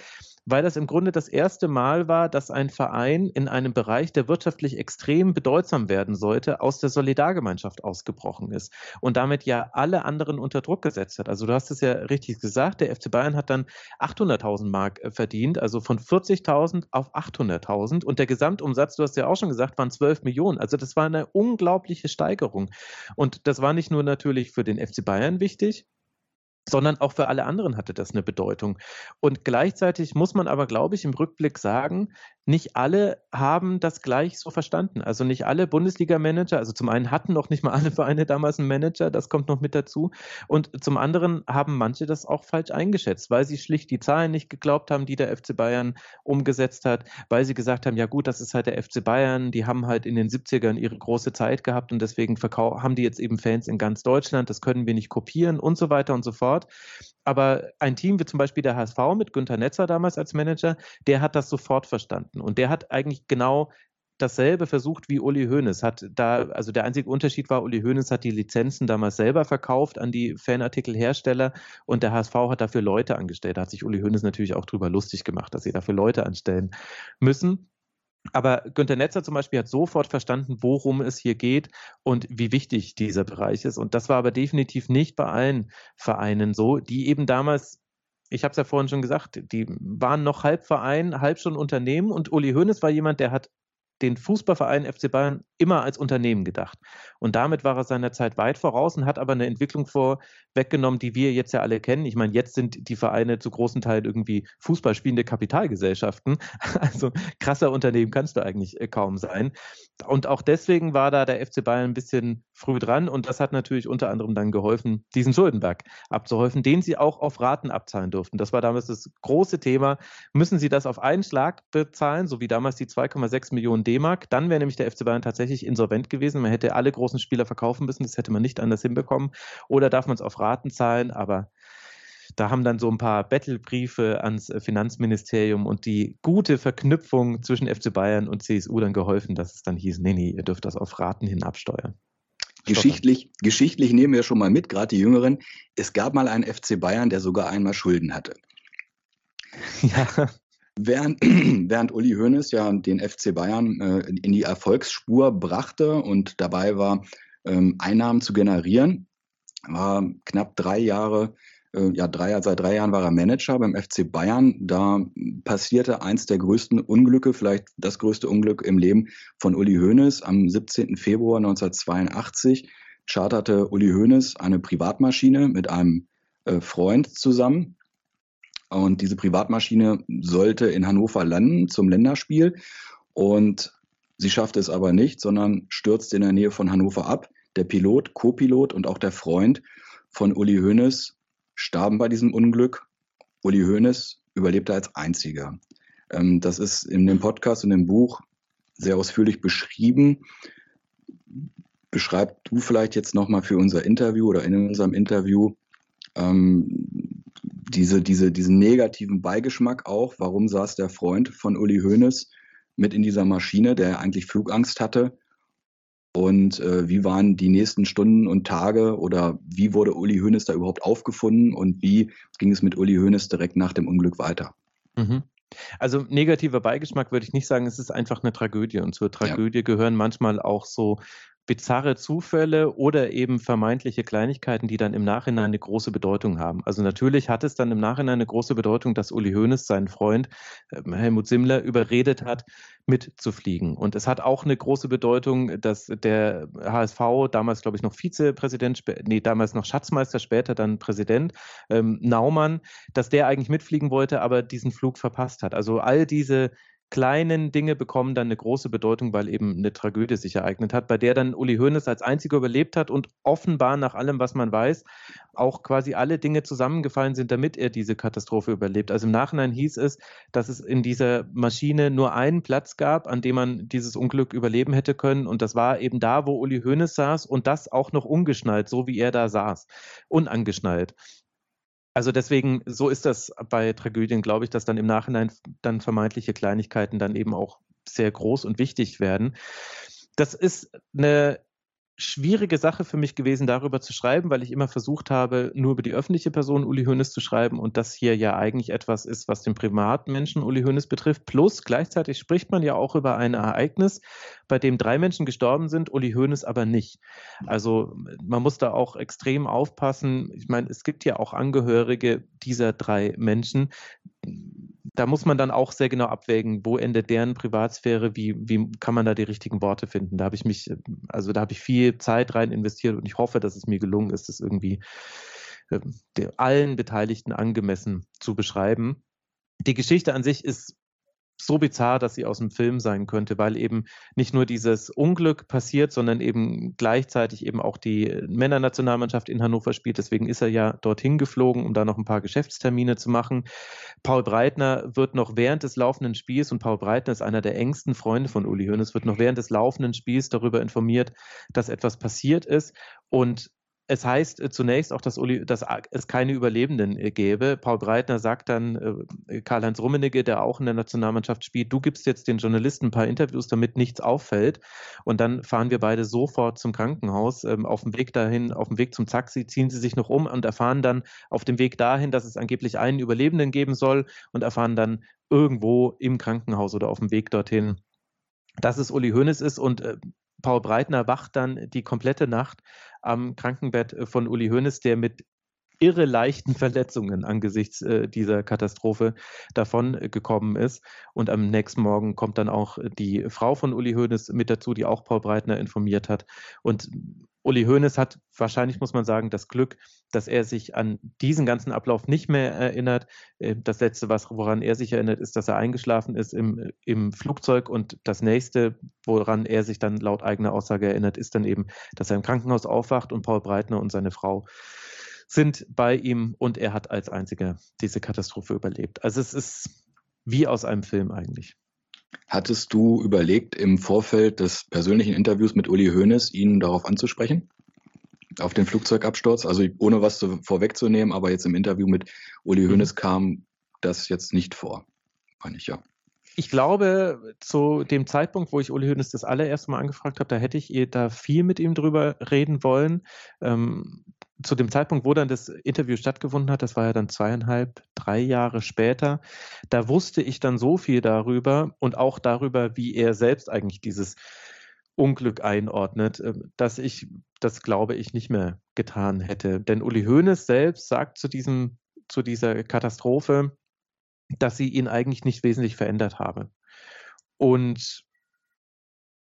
weil das im Grunde das erste Mal war, dass ein Verein in einem Bereich, der wirtschaftlich extrem bedeutsam werden sollte, aus der Solidargemeinschaft ausgebrochen ist und damit ja alle anderen unter Druck gesetzt hat. Also du hast es ja richtig gesagt, der FC Bayern hat dann 800.000 Mark äh, verdient, also von 40.000 auf 800.000 und der Gesamtumsatz, du hast ja auch schon gesagt, waren 12 Millionen. Also das war eine unglaubliche Steigerung. Und das war nicht nur natürlich für den FC Bayern wichtig, sondern auch für alle anderen hatte das eine Bedeutung. Und gleichzeitig muss man aber, glaube ich, im Rückblick sagen, nicht alle haben das gleich so verstanden. Also nicht alle Bundesliga-Manager, also zum einen hatten noch nicht mal alle Vereine damals einen Manager, das kommt noch mit dazu. Und zum anderen haben manche das auch falsch eingeschätzt, weil sie schlicht die Zahlen nicht geglaubt haben, die der FC Bayern umgesetzt hat, weil sie gesagt haben, ja gut, das ist halt der FC Bayern, die haben halt in den 70ern ihre große Zeit gehabt und deswegen haben die jetzt eben Fans in ganz Deutschland, das können wir nicht kopieren und so weiter und so fort. Aber ein Team wie zum Beispiel der HSV mit Günter Netzer damals als Manager, der hat das sofort verstanden. Und der hat eigentlich genau dasselbe versucht wie Uli Hoeneß. Hat da, also der einzige Unterschied war, Uli Hoeneß hat die Lizenzen damals selber verkauft an die Fanartikelhersteller und der HSV hat dafür Leute angestellt. Da hat sich Uli Hoeneß natürlich auch drüber lustig gemacht, dass sie dafür Leute anstellen müssen. Aber Günter Netzer zum Beispiel hat sofort verstanden, worum es hier geht und wie wichtig dieser Bereich ist. Und das war aber definitiv nicht bei allen Vereinen so, die eben damals ich habe es ja vorhin schon gesagt, die waren noch halb Verein, halb schon Unternehmen und Uli Hoeneß war jemand, der hat den Fußballverein FC Bayern immer als Unternehmen gedacht. Und damit war er seiner Zeit weit voraus und hat aber eine Entwicklung vorweggenommen, die wir jetzt ja alle kennen. Ich meine, jetzt sind die Vereine zu großen Teilen irgendwie Fußballspielende Kapitalgesellschaften. Also krasser Unternehmen kannst du eigentlich äh, kaum sein. Und auch deswegen war da der FC Bayern ein bisschen früh dran und das hat natürlich unter anderem dann geholfen, diesen Schuldenberg abzuhäufen, den sie auch auf Raten abzahlen durften. Das war damals das große Thema. Müssen sie das auf einen Schlag bezahlen, so wie damals die 2,6 Millionen D-Mark. Dann wäre nämlich der FC Bayern tatsächlich insolvent gewesen. Man hätte alle großen Spieler verkaufen müssen. Das hätte man nicht anders hinbekommen. Oder darf man es auf Raten zahlen? Aber da haben dann so ein paar Battlebriefe ans Finanzministerium und die gute Verknüpfung zwischen FC Bayern und CSU dann geholfen, dass es dann hieß, nee, nee, ihr dürft das auf Raten hin absteuern. Geschichtlich, geschichtlich nehmen wir schon mal mit, gerade die Jüngeren. Es gab mal einen FC Bayern, der sogar einmal Schulden hatte. Ja. Während, während Uli Hoeneß ja den FC Bayern äh, in die Erfolgsspur brachte und dabei war, ähm, Einnahmen zu generieren, war knapp drei Jahre äh, ja, drei, seit drei Jahren war er Manager beim FC Bayern. Da passierte eins der größten Unglücke, vielleicht das größte Unglück im Leben von Uli Hoeneß. Am 17. Februar 1982 charterte Uli Hoeneß eine Privatmaschine mit einem äh, Freund zusammen. Und diese Privatmaschine sollte in Hannover landen zum Länderspiel. Und sie schaffte es aber nicht, sondern stürzte in der Nähe von Hannover ab. Der Pilot, Co-Pilot und auch der Freund von Uli Hoeneß starben bei diesem Unglück. Uli Hoeneß überlebte als einziger. Ähm, das ist in dem Podcast und im Buch sehr ausführlich beschrieben. Beschreib du vielleicht jetzt nochmal für unser Interview oder in unserem Interview ähm, diese, diese, diesen negativen Beigeschmack auch. Warum saß der Freund von Uli Hoeneß mit in dieser Maschine, der eigentlich Flugangst hatte? Und äh, wie waren die nächsten Stunden und Tage oder wie wurde Uli Hoeneß da überhaupt aufgefunden und wie ging es mit Uli Hoeneß direkt nach dem Unglück weiter? Mhm. Also negativer Beigeschmack würde ich nicht sagen, es ist einfach eine Tragödie. Und zur Tragödie ja. gehören manchmal auch so bizarre Zufälle oder eben vermeintliche Kleinigkeiten, die dann im Nachhinein eine große Bedeutung haben. Also natürlich hat es dann im Nachhinein eine große Bedeutung, dass Uli Hoeneß seinen Freund ähm, Helmut Simmler überredet hat, mitzufliegen. Und es hat auch eine große Bedeutung, dass der HSV, damals glaube ich noch Vizepräsident, nee, damals noch Schatzmeister, später dann Präsident, ähm, Naumann, dass der eigentlich mitfliegen wollte, aber diesen Flug verpasst hat. Also all diese kleinen Dinge bekommen dann eine große Bedeutung, weil eben eine Tragödie sich ereignet hat, bei der dann Uli Hoeneß als einziger überlebt hat und offenbar nach allem, was man weiß, auch quasi alle Dinge zusammengefallen sind, damit er diese Katastrophe überlebt. Also im Nachhinein hieß es, dass es in dieser Maschine nur einen Platz gab, an dem man dieses Unglück überleben hätte können und das war eben da, wo Uli Hoeneß saß und das auch noch ungeschnallt, so wie er da saß, unangeschnallt. Also deswegen, so ist das bei Tragödien, glaube ich, dass dann im Nachhinein dann vermeintliche Kleinigkeiten dann eben auch sehr groß und wichtig werden. Das ist eine schwierige Sache für mich gewesen, darüber zu schreiben, weil ich immer versucht habe, nur über die öffentliche Person Uli Hoeneß zu schreiben und das hier ja eigentlich etwas ist, was den Privatmenschen Uli Hoeneß betrifft. Plus gleichzeitig spricht man ja auch über ein Ereignis, bei dem drei Menschen gestorben sind, Uli Hoeneß aber nicht. Also man muss da auch extrem aufpassen. Ich meine, es gibt ja auch Angehörige dieser drei Menschen, da muss man dann auch sehr genau abwägen, wo endet deren Privatsphäre, wie, wie kann man da die richtigen Worte finden. Da habe ich mich, also da habe ich viel Zeit rein investiert und ich hoffe, dass es mir gelungen ist, das irgendwie äh, allen Beteiligten angemessen zu beschreiben. Die Geschichte an sich ist so bizarr, dass sie aus dem Film sein könnte, weil eben nicht nur dieses Unglück passiert, sondern eben gleichzeitig eben auch die Männernationalmannschaft in Hannover spielt. Deswegen ist er ja dorthin geflogen, um da noch ein paar Geschäftstermine zu machen. Paul Breitner wird noch während des laufenden Spiels, und Paul Breitner ist einer der engsten Freunde von Uli Hoeneß, wird noch während des laufenden Spiels darüber informiert, dass etwas passiert ist. Und es heißt äh, zunächst auch, dass, Uli, dass, es keine Überlebenden äh, gäbe. Paul Breitner sagt dann, äh, Karl-Heinz Rummenigge, der auch in der Nationalmannschaft spielt, du gibst jetzt den Journalisten ein paar Interviews, damit nichts auffällt. Und dann fahren wir beide sofort zum Krankenhaus. Ähm, auf dem Weg dahin, auf dem Weg zum Taxi, ziehen sie sich noch um und erfahren dann auf dem Weg dahin, dass es angeblich einen Überlebenden geben soll und erfahren dann irgendwo im Krankenhaus oder auf dem Weg dorthin, dass es Uli Hoeneß ist und Paul Breitner wacht dann die komplette Nacht am Krankenbett äh, von Uli Hoeneß, der mit irre leichten Verletzungen angesichts äh, dieser Katastrophe davon äh, gekommen ist. Und am nächsten Morgen kommt dann auch die Frau von Uli Hoeneß mit dazu, die auch Paul Breitner informiert hat. Und Uli Hoeneß hat wahrscheinlich, muss man sagen, das Glück, dass er sich an diesen ganzen Ablauf nicht mehr erinnert. Äh, das Letzte, was, woran er sich erinnert, ist, dass er eingeschlafen ist im, im Flugzeug. Und das Nächste, woran er sich dann laut eigener Aussage erinnert, ist dann eben, dass er im Krankenhaus aufwacht und Paul Breitner und seine Frau sind bei ihm und er hat als einziger diese Katastrophe überlebt. Also es ist wie aus einem Film eigentlich. Hattest du überlegt, im Vorfeld des persönlichen Interviews mit Uli Hoeneß ihn darauf anzusprechen? Auf den Flugzeugabsturz? Also ohne was zu, vorwegzunehmen, aber jetzt im Interview mit Uli mhm. Hoeneß kam das jetzt nicht vor, meine ich ja. Ich glaube, zu dem Zeitpunkt, wo ich Uli Hoeneß das allererste Mal angefragt habe, da hätte ich da viel mit ihm drüber reden wollen. Ähm, zu dem Zeitpunkt, wo dann das Interview stattgefunden hat, das war ja dann zweieinhalb, drei Jahre später, da wusste ich dann so viel darüber und auch darüber, wie er selbst eigentlich dieses Unglück einordnet, äh, dass ich das, glaube ich, nicht mehr getan hätte. Denn Uli Hoeneß selbst sagt zu diesem, zu dieser Katastrophe, dass sie ihn eigentlich nicht wesentlich verändert habe. Und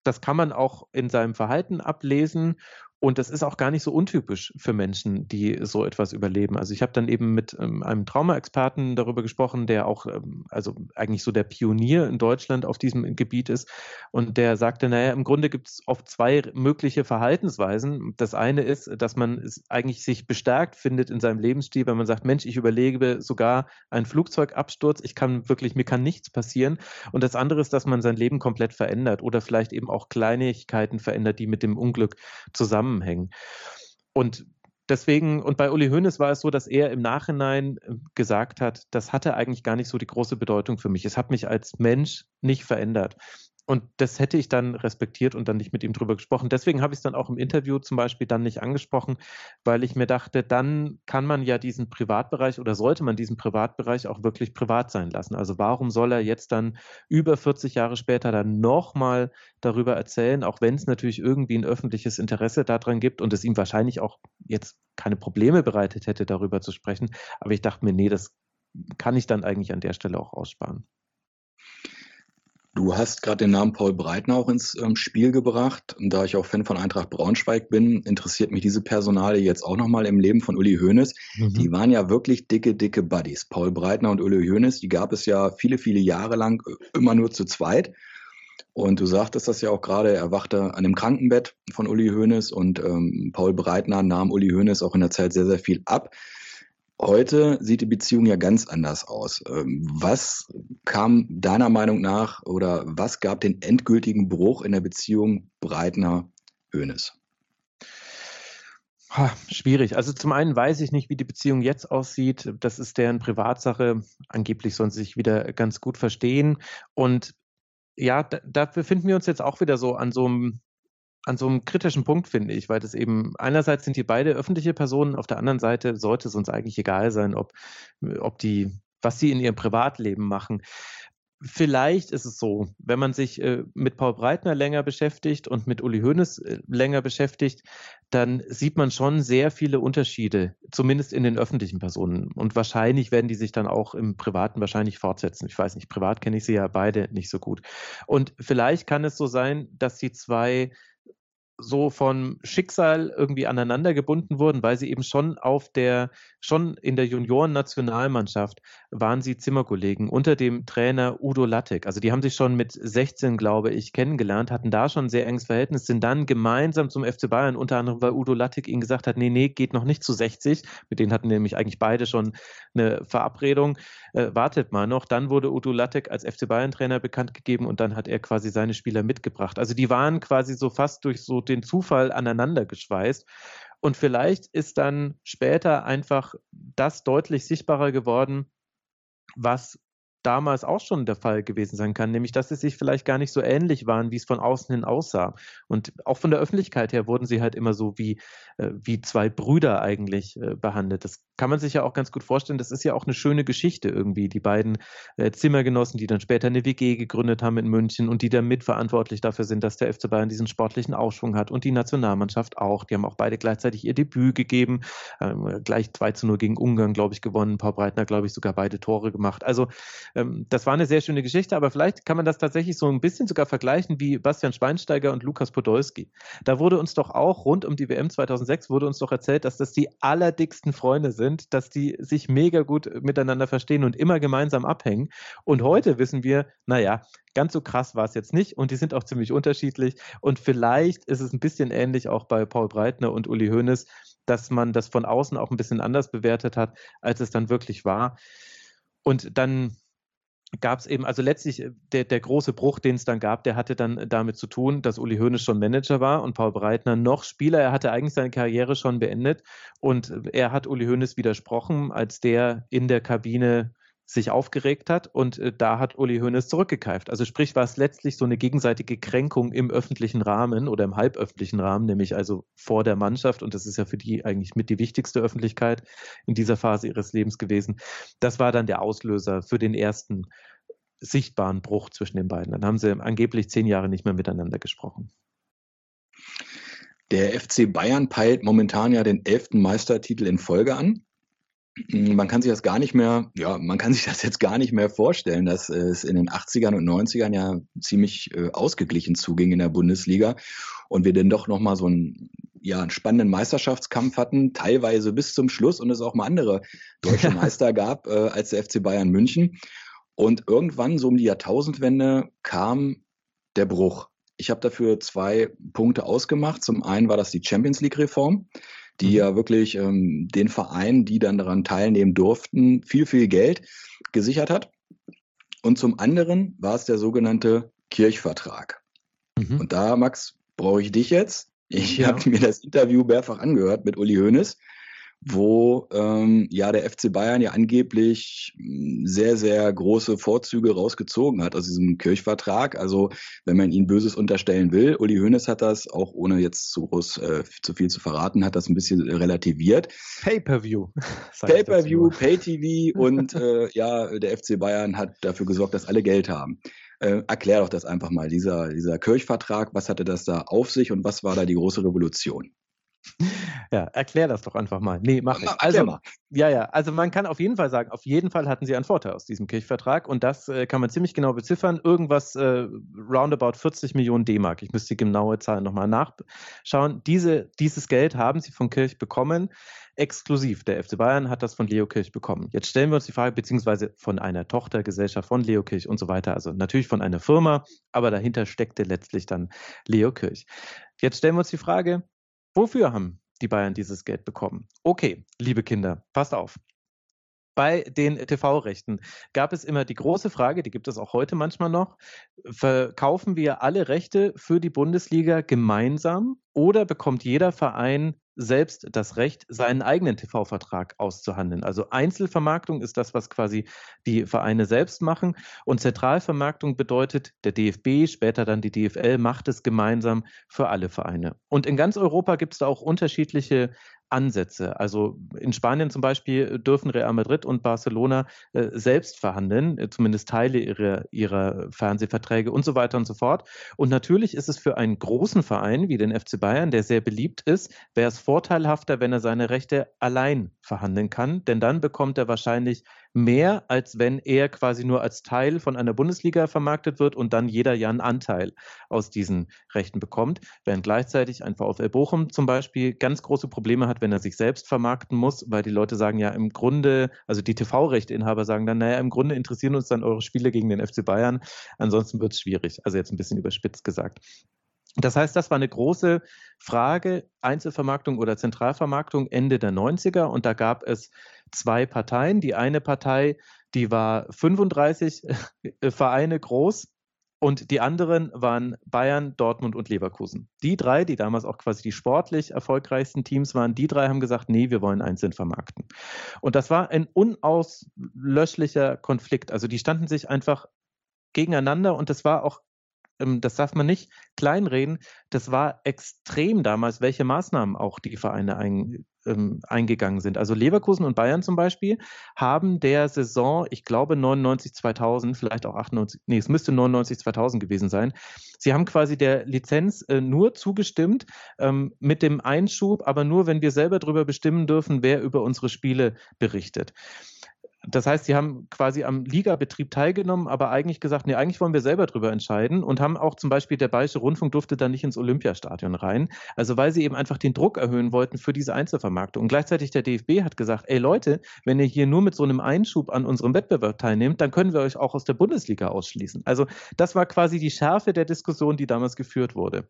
das kann man auch in seinem Verhalten ablesen. Und das ist auch gar nicht so untypisch für Menschen, die so etwas überleben. Also ich habe dann eben mit ähm, einem Traumaexperten darüber gesprochen, der auch, ähm, also eigentlich so der Pionier in Deutschland auf diesem Gebiet ist. Und der sagte, naja, im Grunde gibt es oft zwei mögliche Verhaltensweisen. Das eine ist, dass man eigentlich sich bestärkt findet in seinem Lebensstil, wenn man sagt, Mensch, ich überlege sogar einen Flugzeugabsturz, ich kann wirklich, mir kann nichts passieren. Und das andere ist, dass man sein Leben komplett verändert oder vielleicht eben auch Kleinigkeiten verändert, die mit dem Unglück zusammen zusammenhängen. Und deswegen, und bei Uli Hoeneß war es so, dass er im Nachhinein äh, gesagt hat, das hatte eigentlich gar nicht so die große Bedeutung für mich. Es hat mich als Mensch nicht verändert. Und das hätte ich dann respektiert und dann nicht mit ihm drüber gesprochen. Deswegen habe ich es dann auch im Interview zum Beispiel dann nicht angesprochen, weil ich mir dachte, dann kann man ja diesen Privatbereich oder sollte man diesen Privatbereich auch wirklich privat sein lassen. Also warum soll er jetzt dann über 40 Jahre später dann nochmal darüber erzählen, auch wenn es natürlich irgendwie ein öffentliches Interesse daran gibt und es ihm wahrscheinlich auch jetzt keine Probleme bereitet hätte, darüber zu sprechen. Aber ich dachte mir, nee, das kann ich dann eigentlich an der Stelle auch aussparen. Du hast gerade den Namen Paul Breitner auch ins ähm, Spiel gebracht. Und da ich auch Fan von Eintracht Braunschweig bin, interessiert mich diese Personale jetzt auch nochmal im Leben von Uli Hoeneß. Mhm. Die waren ja wirklich dicke, dicke Buddies. Paul Breitner und Uli Hoeneß, die gab es ja viele, viele Jahre lang äh, immer nur zu zweit. Und du sagtest das ja auch gerade, er wachte an dem Krankenbett von Uli Hoeneß und ähm, Paul Breitner nahm Uli Hoeneß auch in der Zeit sehr, sehr viel ab. Heute sieht die Beziehung ja ganz anders aus. Ähm, was kam deiner Meinung nach oder was gab den endgültigen Bruch in der Beziehung Breitner-Hönes? Schwierig. Also zum einen weiß ich nicht, wie die Beziehung jetzt aussieht. Das ist deren Privatsache. Angeblich sollen sie sich wieder ganz gut verstehen. Und ja, da, da befinden wir uns jetzt auch wieder so an so einem an so einem kritischen Punkt, finde ich, weil das eben einerseits sind die beide öffentliche Personen, auf der anderen Seite sollte es uns eigentlich egal sein, ob, ob die, was sie in ihrem Privatleben machen. Vielleicht ist es so, wenn man sich äh, mit Paul Breitner länger beschäftigt und mit Uli Hoeneß äh, länger beschäftigt, dann sieht man schon sehr viele Unterschiede, zumindest in den öffentlichen Personen. Und wahrscheinlich werden die sich dann auch im Privaten wahrscheinlich fortsetzen. Ich weiß nicht, privat kenne ich sie ja beide nicht so gut. Und vielleicht kann es so sein, dass die zwei so von Schicksal irgendwie aneinander gebunden wurden, weil sie eben schon auf der, schon in der Junioren-Nationalmannschaft waren sie Zimmerkollegen unter dem Trainer Udo Lattek. Also die haben sich schon mit 16, glaube ich, kennengelernt, hatten da schon ein sehr enges Verhältnis, sind dann gemeinsam zum FC Bayern, unter anderem, weil Udo Lattek ihnen gesagt hat, nee, nee, geht noch nicht zu 60. Mit denen hatten nämlich eigentlich beide schon eine Verabredung. Äh, wartet mal noch. Dann wurde Udo Lattek als FC Bayern-Trainer bekannt gegeben und dann hat er quasi seine Spieler mitgebracht. Also die waren quasi so fast durch so den Zufall aneinander geschweißt. Und vielleicht ist dann später einfach das deutlich sichtbarer geworden, was damals auch schon der Fall gewesen sein kann, nämlich dass sie sich vielleicht gar nicht so ähnlich waren, wie es von außen hin aussah. Und auch von der Öffentlichkeit her wurden sie halt immer so wie, äh, wie zwei Brüder eigentlich äh, behandelt. Das kann man sich ja auch ganz gut vorstellen. Das ist ja auch eine schöne Geschichte irgendwie. Die beiden äh, Zimmergenossen, die dann später eine WG gegründet haben in München und die dann mitverantwortlich dafür sind, dass der FC Bayern diesen sportlichen Aufschwung hat und die Nationalmannschaft auch. Die haben auch beide gleichzeitig ihr Debüt gegeben, ähm, gleich 2 zu 0 gegen Ungarn, glaube ich, gewonnen. Paul Breitner, glaube ich, sogar beide Tore gemacht. Also ähm, das war eine sehr schöne Geschichte, aber vielleicht kann man das tatsächlich so ein bisschen sogar vergleichen wie Bastian Schweinsteiger und Lukas Podolski. Da wurde uns doch auch rund um die WM 2006 wurde uns doch erzählt, dass das die allerdicksten Freunde sind dass die sich mega gut miteinander verstehen und immer gemeinsam abhängen. Und heute wissen wir, naja, ganz so krass war es jetzt nicht und die sind auch ziemlich unterschiedlich. Und vielleicht ist es ein bisschen ähnlich auch bei Paul Breitner und Uli Hoeneß, dass man das von außen auch ein bisschen anders bewertet hat, als es dann wirklich war. Und dann gab es eben, also letztlich äh, der, der große Bruch, den es dann gab, der hatte dann damit zu tun, dass Uli Hoeneß schon Manager war und Paul Breitner noch Spieler. Er hatte eigentlich seine Karriere schon beendet und er hat Uli Hoeneß widersprochen, als der in der Kabine sich aufgeregt hat und äh, da hat Uli Hoeneß zurückgekeift. Also sprich war es letztlich so eine gegenseitige Kränkung im öffentlichen Rahmen oder im halböffentlichen Rahmen, nämlich also vor der Mannschaft und das ist ja für die eigentlich mit die wichtigste Öffentlichkeit in dieser Phase ihres Lebens gewesen. Das war dann der Auslöser für den ersten sichtbaren Bruch zwischen den beiden. Dann haben sie angeblich zehn Jahre nicht mehr miteinander gesprochen. Der FC Bayern peilt momentan ja den elften Meistertitel in Folge an. Man kann sich das gar nicht mehr, ja, man kann sich das jetzt gar nicht mehr vorstellen, dass es in den 80ern und 90ern ja ziemlich äh, ausgeglichen zuging in der Bundesliga und wir dann doch nochmal so einen, ja, einen spannenden Meisterschaftskampf hatten, teilweise bis zum Schluss und es auch mal andere deutsche Meister gab äh, als der FC Bayern München. Und irgendwann, so um die Jahrtausendwende, kam der Bruch. Ich habe dafür zwei Punkte ausgemacht. Zum einen war das die Champions League-Reform, die mhm. ja wirklich ähm, den Vereinen, die dann daran teilnehmen durften, viel, viel Geld gesichert hat. Und zum anderen war es der sogenannte Kirchvertrag. Mhm. Und da, Max, brauche ich dich jetzt. Ich ja. habe mir das Interview mehrfach angehört mit Uli Hoeneß wo ähm, ja der FC Bayern ja angeblich hm, sehr, sehr große Vorzüge rausgezogen hat aus diesem Kirchvertrag. Also wenn man ihn Böses unterstellen will, Uli Hoeneß hat das, auch ohne jetzt zu groß äh, zu viel zu verraten, hat das ein bisschen relativiert. Pay-per-view. Pay-per-view, Pay-TV und äh, ja, der FC Bayern hat dafür gesorgt, dass alle Geld haben. Äh, erklär doch das einfach mal, dieser, dieser Kirchvertrag, was hatte das da auf sich und was war da die große Revolution? Ja, erklär das doch einfach mal. Nee, mach ich. Also, mal. ja, ja, also man kann auf jeden Fall sagen, auf jeden Fall hatten sie einen Vorteil aus diesem Kirchvertrag und das äh, kann man ziemlich genau beziffern. Irgendwas äh, roundabout 40 Millionen D-Mark. Ich müsste die genaue Zahl nochmal nachschauen. Diese, dieses Geld haben sie von Kirch bekommen. Exklusiv. Der FC Bayern hat das von Leo Kirch bekommen. Jetzt stellen wir uns die Frage, beziehungsweise von einer Tochtergesellschaft von Leo Kirch und so weiter. Also natürlich von einer Firma, aber dahinter steckte letztlich dann Leo Kirch. Jetzt stellen wir uns die Frage, Wofür haben die Bayern dieses Geld bekommen? Okay, liebe Kinder, passt auf. Bei den TV-Rechten gab es immer die große Frage, die gibt es auch heute manchmal noch, verkaufen wir alle Rechte für die Bundesliga gemeinsam oder bekommt jeder Verein selbst das Recht, seinen eigenen TV-Vertrag auszuhandeln. Also Einzelvermarktung ist das, was quasi die Vereine selbst machen. Und Zentralvermarktung bedeutet, der DFB, später dann die DFL, macht es gemeinsam für alle Vereine. Und in ganz Europa gibt es da auch unterschiedliche Ansätze. Also in Spanien zum Beispiel dürfen Real Madrid und Barcelona äh, selbst verhandeln, äh, zumindest Teile ihrer, ihrer Fernsehverträge und so weiter und so fort. Und natürlich ist es für einen großen Verein wie den FC Bayern, der sehr beliebt ist, wäre es vorteilhafter, wenn er seine Rechte allein verhandeln kann, denn dann bekommt er wahrscheinlich mehr, als wenn er quasi nur als Teil von einer Bundesliga vermarktet wird und dann jeder ja einen Anteil aus diesen Rechten bekommt, während gleichzeitig ein VfL Bochum zum Beispiel ganz große Probleme hat, wenn er sich selbst vermarkten muss, weil die Leute sagen ja im Grunde, also die TV-Rechteinhaber sagen dann, naja, im Grunde interessieren uns dann eure Spiele gegen den FC Bayern, ansonsten wird es schwierig. Also jetzt ein bisschen überspitzt gesagt. Das heißt, das war eine große Frage, Einzelvermarktung oder Zentralvermarktung Ende der 90er. Und da gab es zwei Parteien. Die eine Partei, die war 35 äh, Vereine groß. Und die anderen waren Bayern, Dortmund und Leverkusen. Die drei, die damals auch quasi die sportlich erfolgreichsten Teams waren, die drei haben gesagt, nee, wir wollen einzeln vermarkten. Und das war ein unauslöschlicher Konflikt. Also die standen sich einfach gegeneinander und das war auch ähm, das darf man nicht kleinreden, das war extrem damals, welche Maßnahmen auch die Vereine ein, ähm, eingegangen sind. Also Leverkusen und Bayern zum Beispiel haben der Saison, ich glaube 99, 2000, vielleicht auch 98, nee, es müsste 99, 2000 gewesen sein. Sie haben quasi der Lizenz äh, nur zugestimmt ähm, mit dem Einschub, aber nur, wenn wir selber darüber bestimmen dürfen, wer über unsere Spiele berichtet. Das heißt, sie haben quasi am Ligabetrieb teilgenommen, aber eigentlich gesagt, nee, eigentlich wollen wir selber drüber entscheiden und haben auch zum Beispiel der Bayerische Rundfunk durfte dann nicht ins Olympiastadion rein. Also weil sie eben einfach den Druck erhöhen wollten für diese Einzelvermarktung. Und gleichzeitig der DFB hat gesagt, ey Leute, wenn ihr hier nur mit so einem Einschub an unserem Wettbewerb teilnehmt, dann können wir euch auch aus der Bundesliga ausschließen. Also das war quasi die Schärfe der Diskussion, die damals geführt wurde.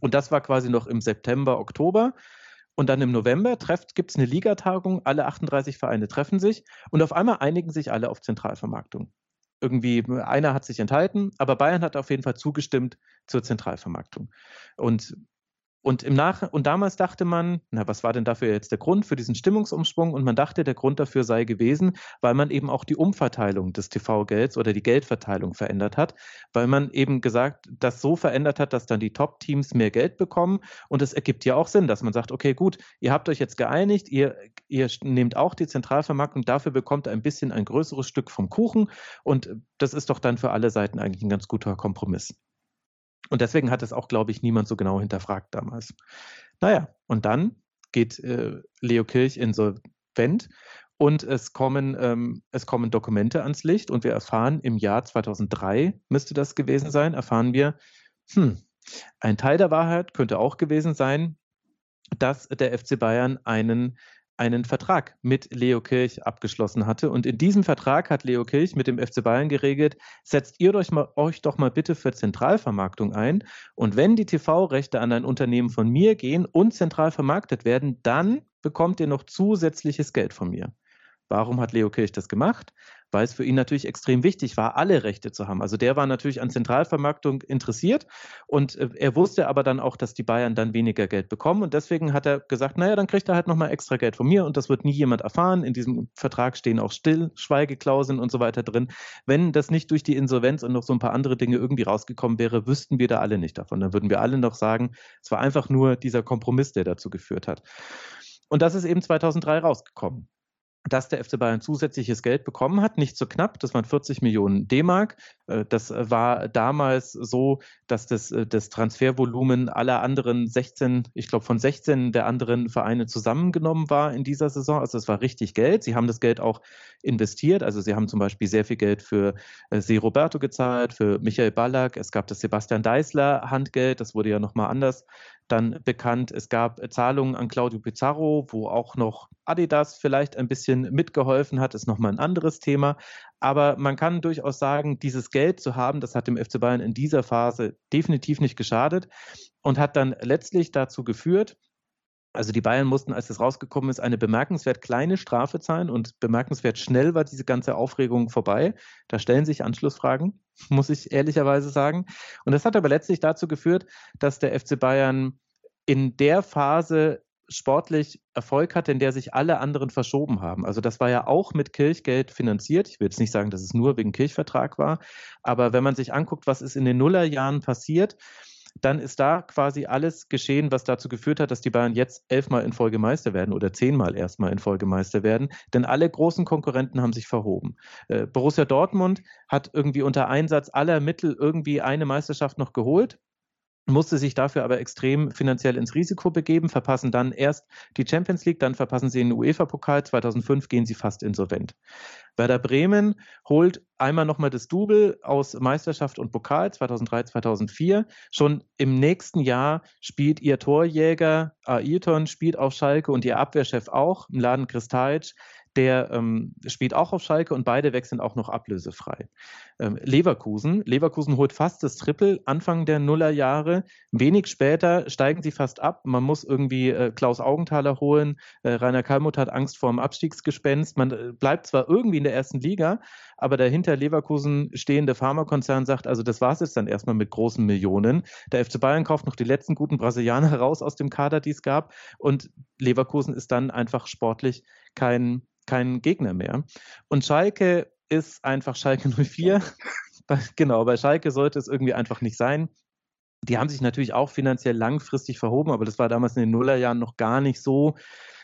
Und das war quasi noch im September, Oktober. Und dann im November gibt es eine Ligatagung, alle 38 Vereine treffen sich und auf einmal einigen sich alle auf Zentralvermarktung. irgendwie, einer hat sich enthalten, aber Bayern hat auf jeden Fall zugestimmt zur Zentralvermarktung. Und und, im Nach und damals dachte man, na, was war denn dafür jetzt der Grund für diesen Stimmungsumschwung? Und man dachte, der Grund dafür sei gewesen, weil man eben auch die Umverteilung des TV-Gelds oder die Geldverteilung verändert hat, weil man eben gesagt, das so verändert hat, dass dann die Top-Teams mehr Geld bekommen. Und es ergibt ja auch Sinn, dass man sagt, okay, gut, ihr habt euch jetzt geeinigt, ihr, ihr nehmt auch die Zentralvermarktung, dafür bekommt ihr ein bisschen ein größeres Stück vom Kuchen. Und das ist doch dann für alle Seiten eigentlich ein ganz guter Kompromiss. Und deswegen hat es auch, glaube ich, niemand so genau hinterfragt damals. Naja, und dann geht äh, Leo Kirch insolvent und es kommen, ähm, es kommen Dokumente ans Licht und wir erfahren im Jahr 2003, müsste das gewesen sein, erfahren wir, hm, ein Teil der Wahrheit könnte auch gewesen sein, dass der FC Bayern einen einen Vertrag mit Leo Kirch abgeschlossen hatte. Und in diesem Vertrag hat Leo Kirch mit dem FC Bayern geregelt, setzt ihr euch, mal, euch doch mal bitte für Zentralvermarktung ein. Und wenn die TV-Rechte an ein Unternehmen von mir gehen und zentral vermarktet werden, dann bekommt ihr noch zusätzliches Geld von mir. Warum hat Leo Kirch das gemacht? Weil es für ihn natürlich extrem wichtig war, alle Rechte zu haben. Also der war natürlich an Zentralvermarktung interessiert und äh, er wusste aber dann auch, dass die Bayern dann weniger Geld bekommen und deswegen hat er gesagt, naja, dann kriegt er halt nochmal extra Geld von mir und das wird nie jemand erfahren. In diesem Vertrag stehen auch Stillschweigeklauseln und so weiter drin. Wenn das nicht durch die Insolvenz und noch so ein paar andere Dinge irgendwie rausgekommen wäre, wüssten wir da alle nicht davon. Dann würden wir alle noch sagen, es war einfach nur dieser Kompromiss, der dazu geführt hat. Und das ist eben 2003 rausgekommen dass der FC Bayern zusätzliches Geld bekommen hat, nicht so knapp, das waren 40 Millionen D-Mark. Äh, das war damals so, dass das, äh, das Transfervolumen aller anderen 16, ich glaube von 16 der anderen Vereine zusammengenommen war in dieser Saison. Also es war richtig Geld. Sie haben das Geld auch investiert. Also sie haben zum Beispiel sehr viel Geld für äh, Se Roberto gezahlt, für Michael Ballack. Es gab das Sebastian Deißler Handgeld, das wurde ja nochmal anders dann bekannt. Es gab Zahlungen an Claudio Pizarro, wo auch noch Adidas vielleicht ein bisschen mitgeholfen hat, ist nochmal ein anderes Thema. Aber man kann durchaus sagen, dieses Geld zu haben, das hat dem FC Bayern in dieser Phase definitiv nicht geschadet und hat dann letztlich dazu geführt, also die Bayern mussten, als es rausgekommen ist, eine bemerkenswert kleine Strafe zahlen und bemerkenswert schnell war diese ganze Aufregung vorbei. Da stellen sich Anschlussfragen, muss ich ehrlicherweise sagen. Und das hat aber letztlich dazu geführt, dass der FC Bayern in der Phase sportlich Erfolg hatte, in der sich alle anderen verschoben haben. Also das war ja auch mit Kirchgeld finanziert. Ich will jetzt nicht sagen, dass es nur wegen Kirchvertrag war, aber wenn man sich anguckt, was ist in den Nullerjahren passiert, dann ist da quasi alles geschehen, was dazu geführt hat, dass die Bayern jetzt elfmal in Folge Meister werden oder zehnmal erstmal in Folge Meister werden. Denn alle großen Konkurrenten haben sich verhoben. Äh, Borussia Dortmund hat irgendwie unter Einsatz aller Mittel irgendwie eine Meisterschaft noch geholt musste sich dafür aber extrem finanziell ins Risiko begeben, verpassen dann erst die Champions League, dann verpassen sie den UEFA-Pokal, 2005 gehen sie fast insolvent. Werder Bremen holt einmal nochmal das Double aus Meisterschaft und Pokal 2003, 2004. Schon im nächsten Jahr spielt ihr Torjäger Ailton, spielt auf Schalke und ihr Abwehrchef auch, Mladen Kristajic der ähm, spielt auch auf Schalke und beide wechseln auch noch ablösefrei. Ähm, Leverkusen, Leverkusen holt fast das Triple Anfang der Nullerjahre. Wenig später steigen sie fast ab. Man muss irgendwie äh, Klaus Augenthaler holen. Äh, Rainer Kalmuth hat Angst vor dem Abstiegsgespenst. Man äh, bleibt zwar irgendwie in der ersten Liga, aber der hinter Leverkusen stehende Pharmakonzern sagt, also das war es jetzt dann erstmal mit großen Millionen. Der FC Bayern kauft noch die letzten guten Brasilianer raus aus dem Kader, die es gab. Und Leverkusen ist dann einfach sportlich kein kein Gegner mehr. Und Schalke ist einfach Schalke 04. genau, bei Schalke sollte es irgendwie einfach nicht sein. Die haben sich natürlich auch finanziell langfristig verhoben, aber das war damals in den Nullerjahren noch gar nicht so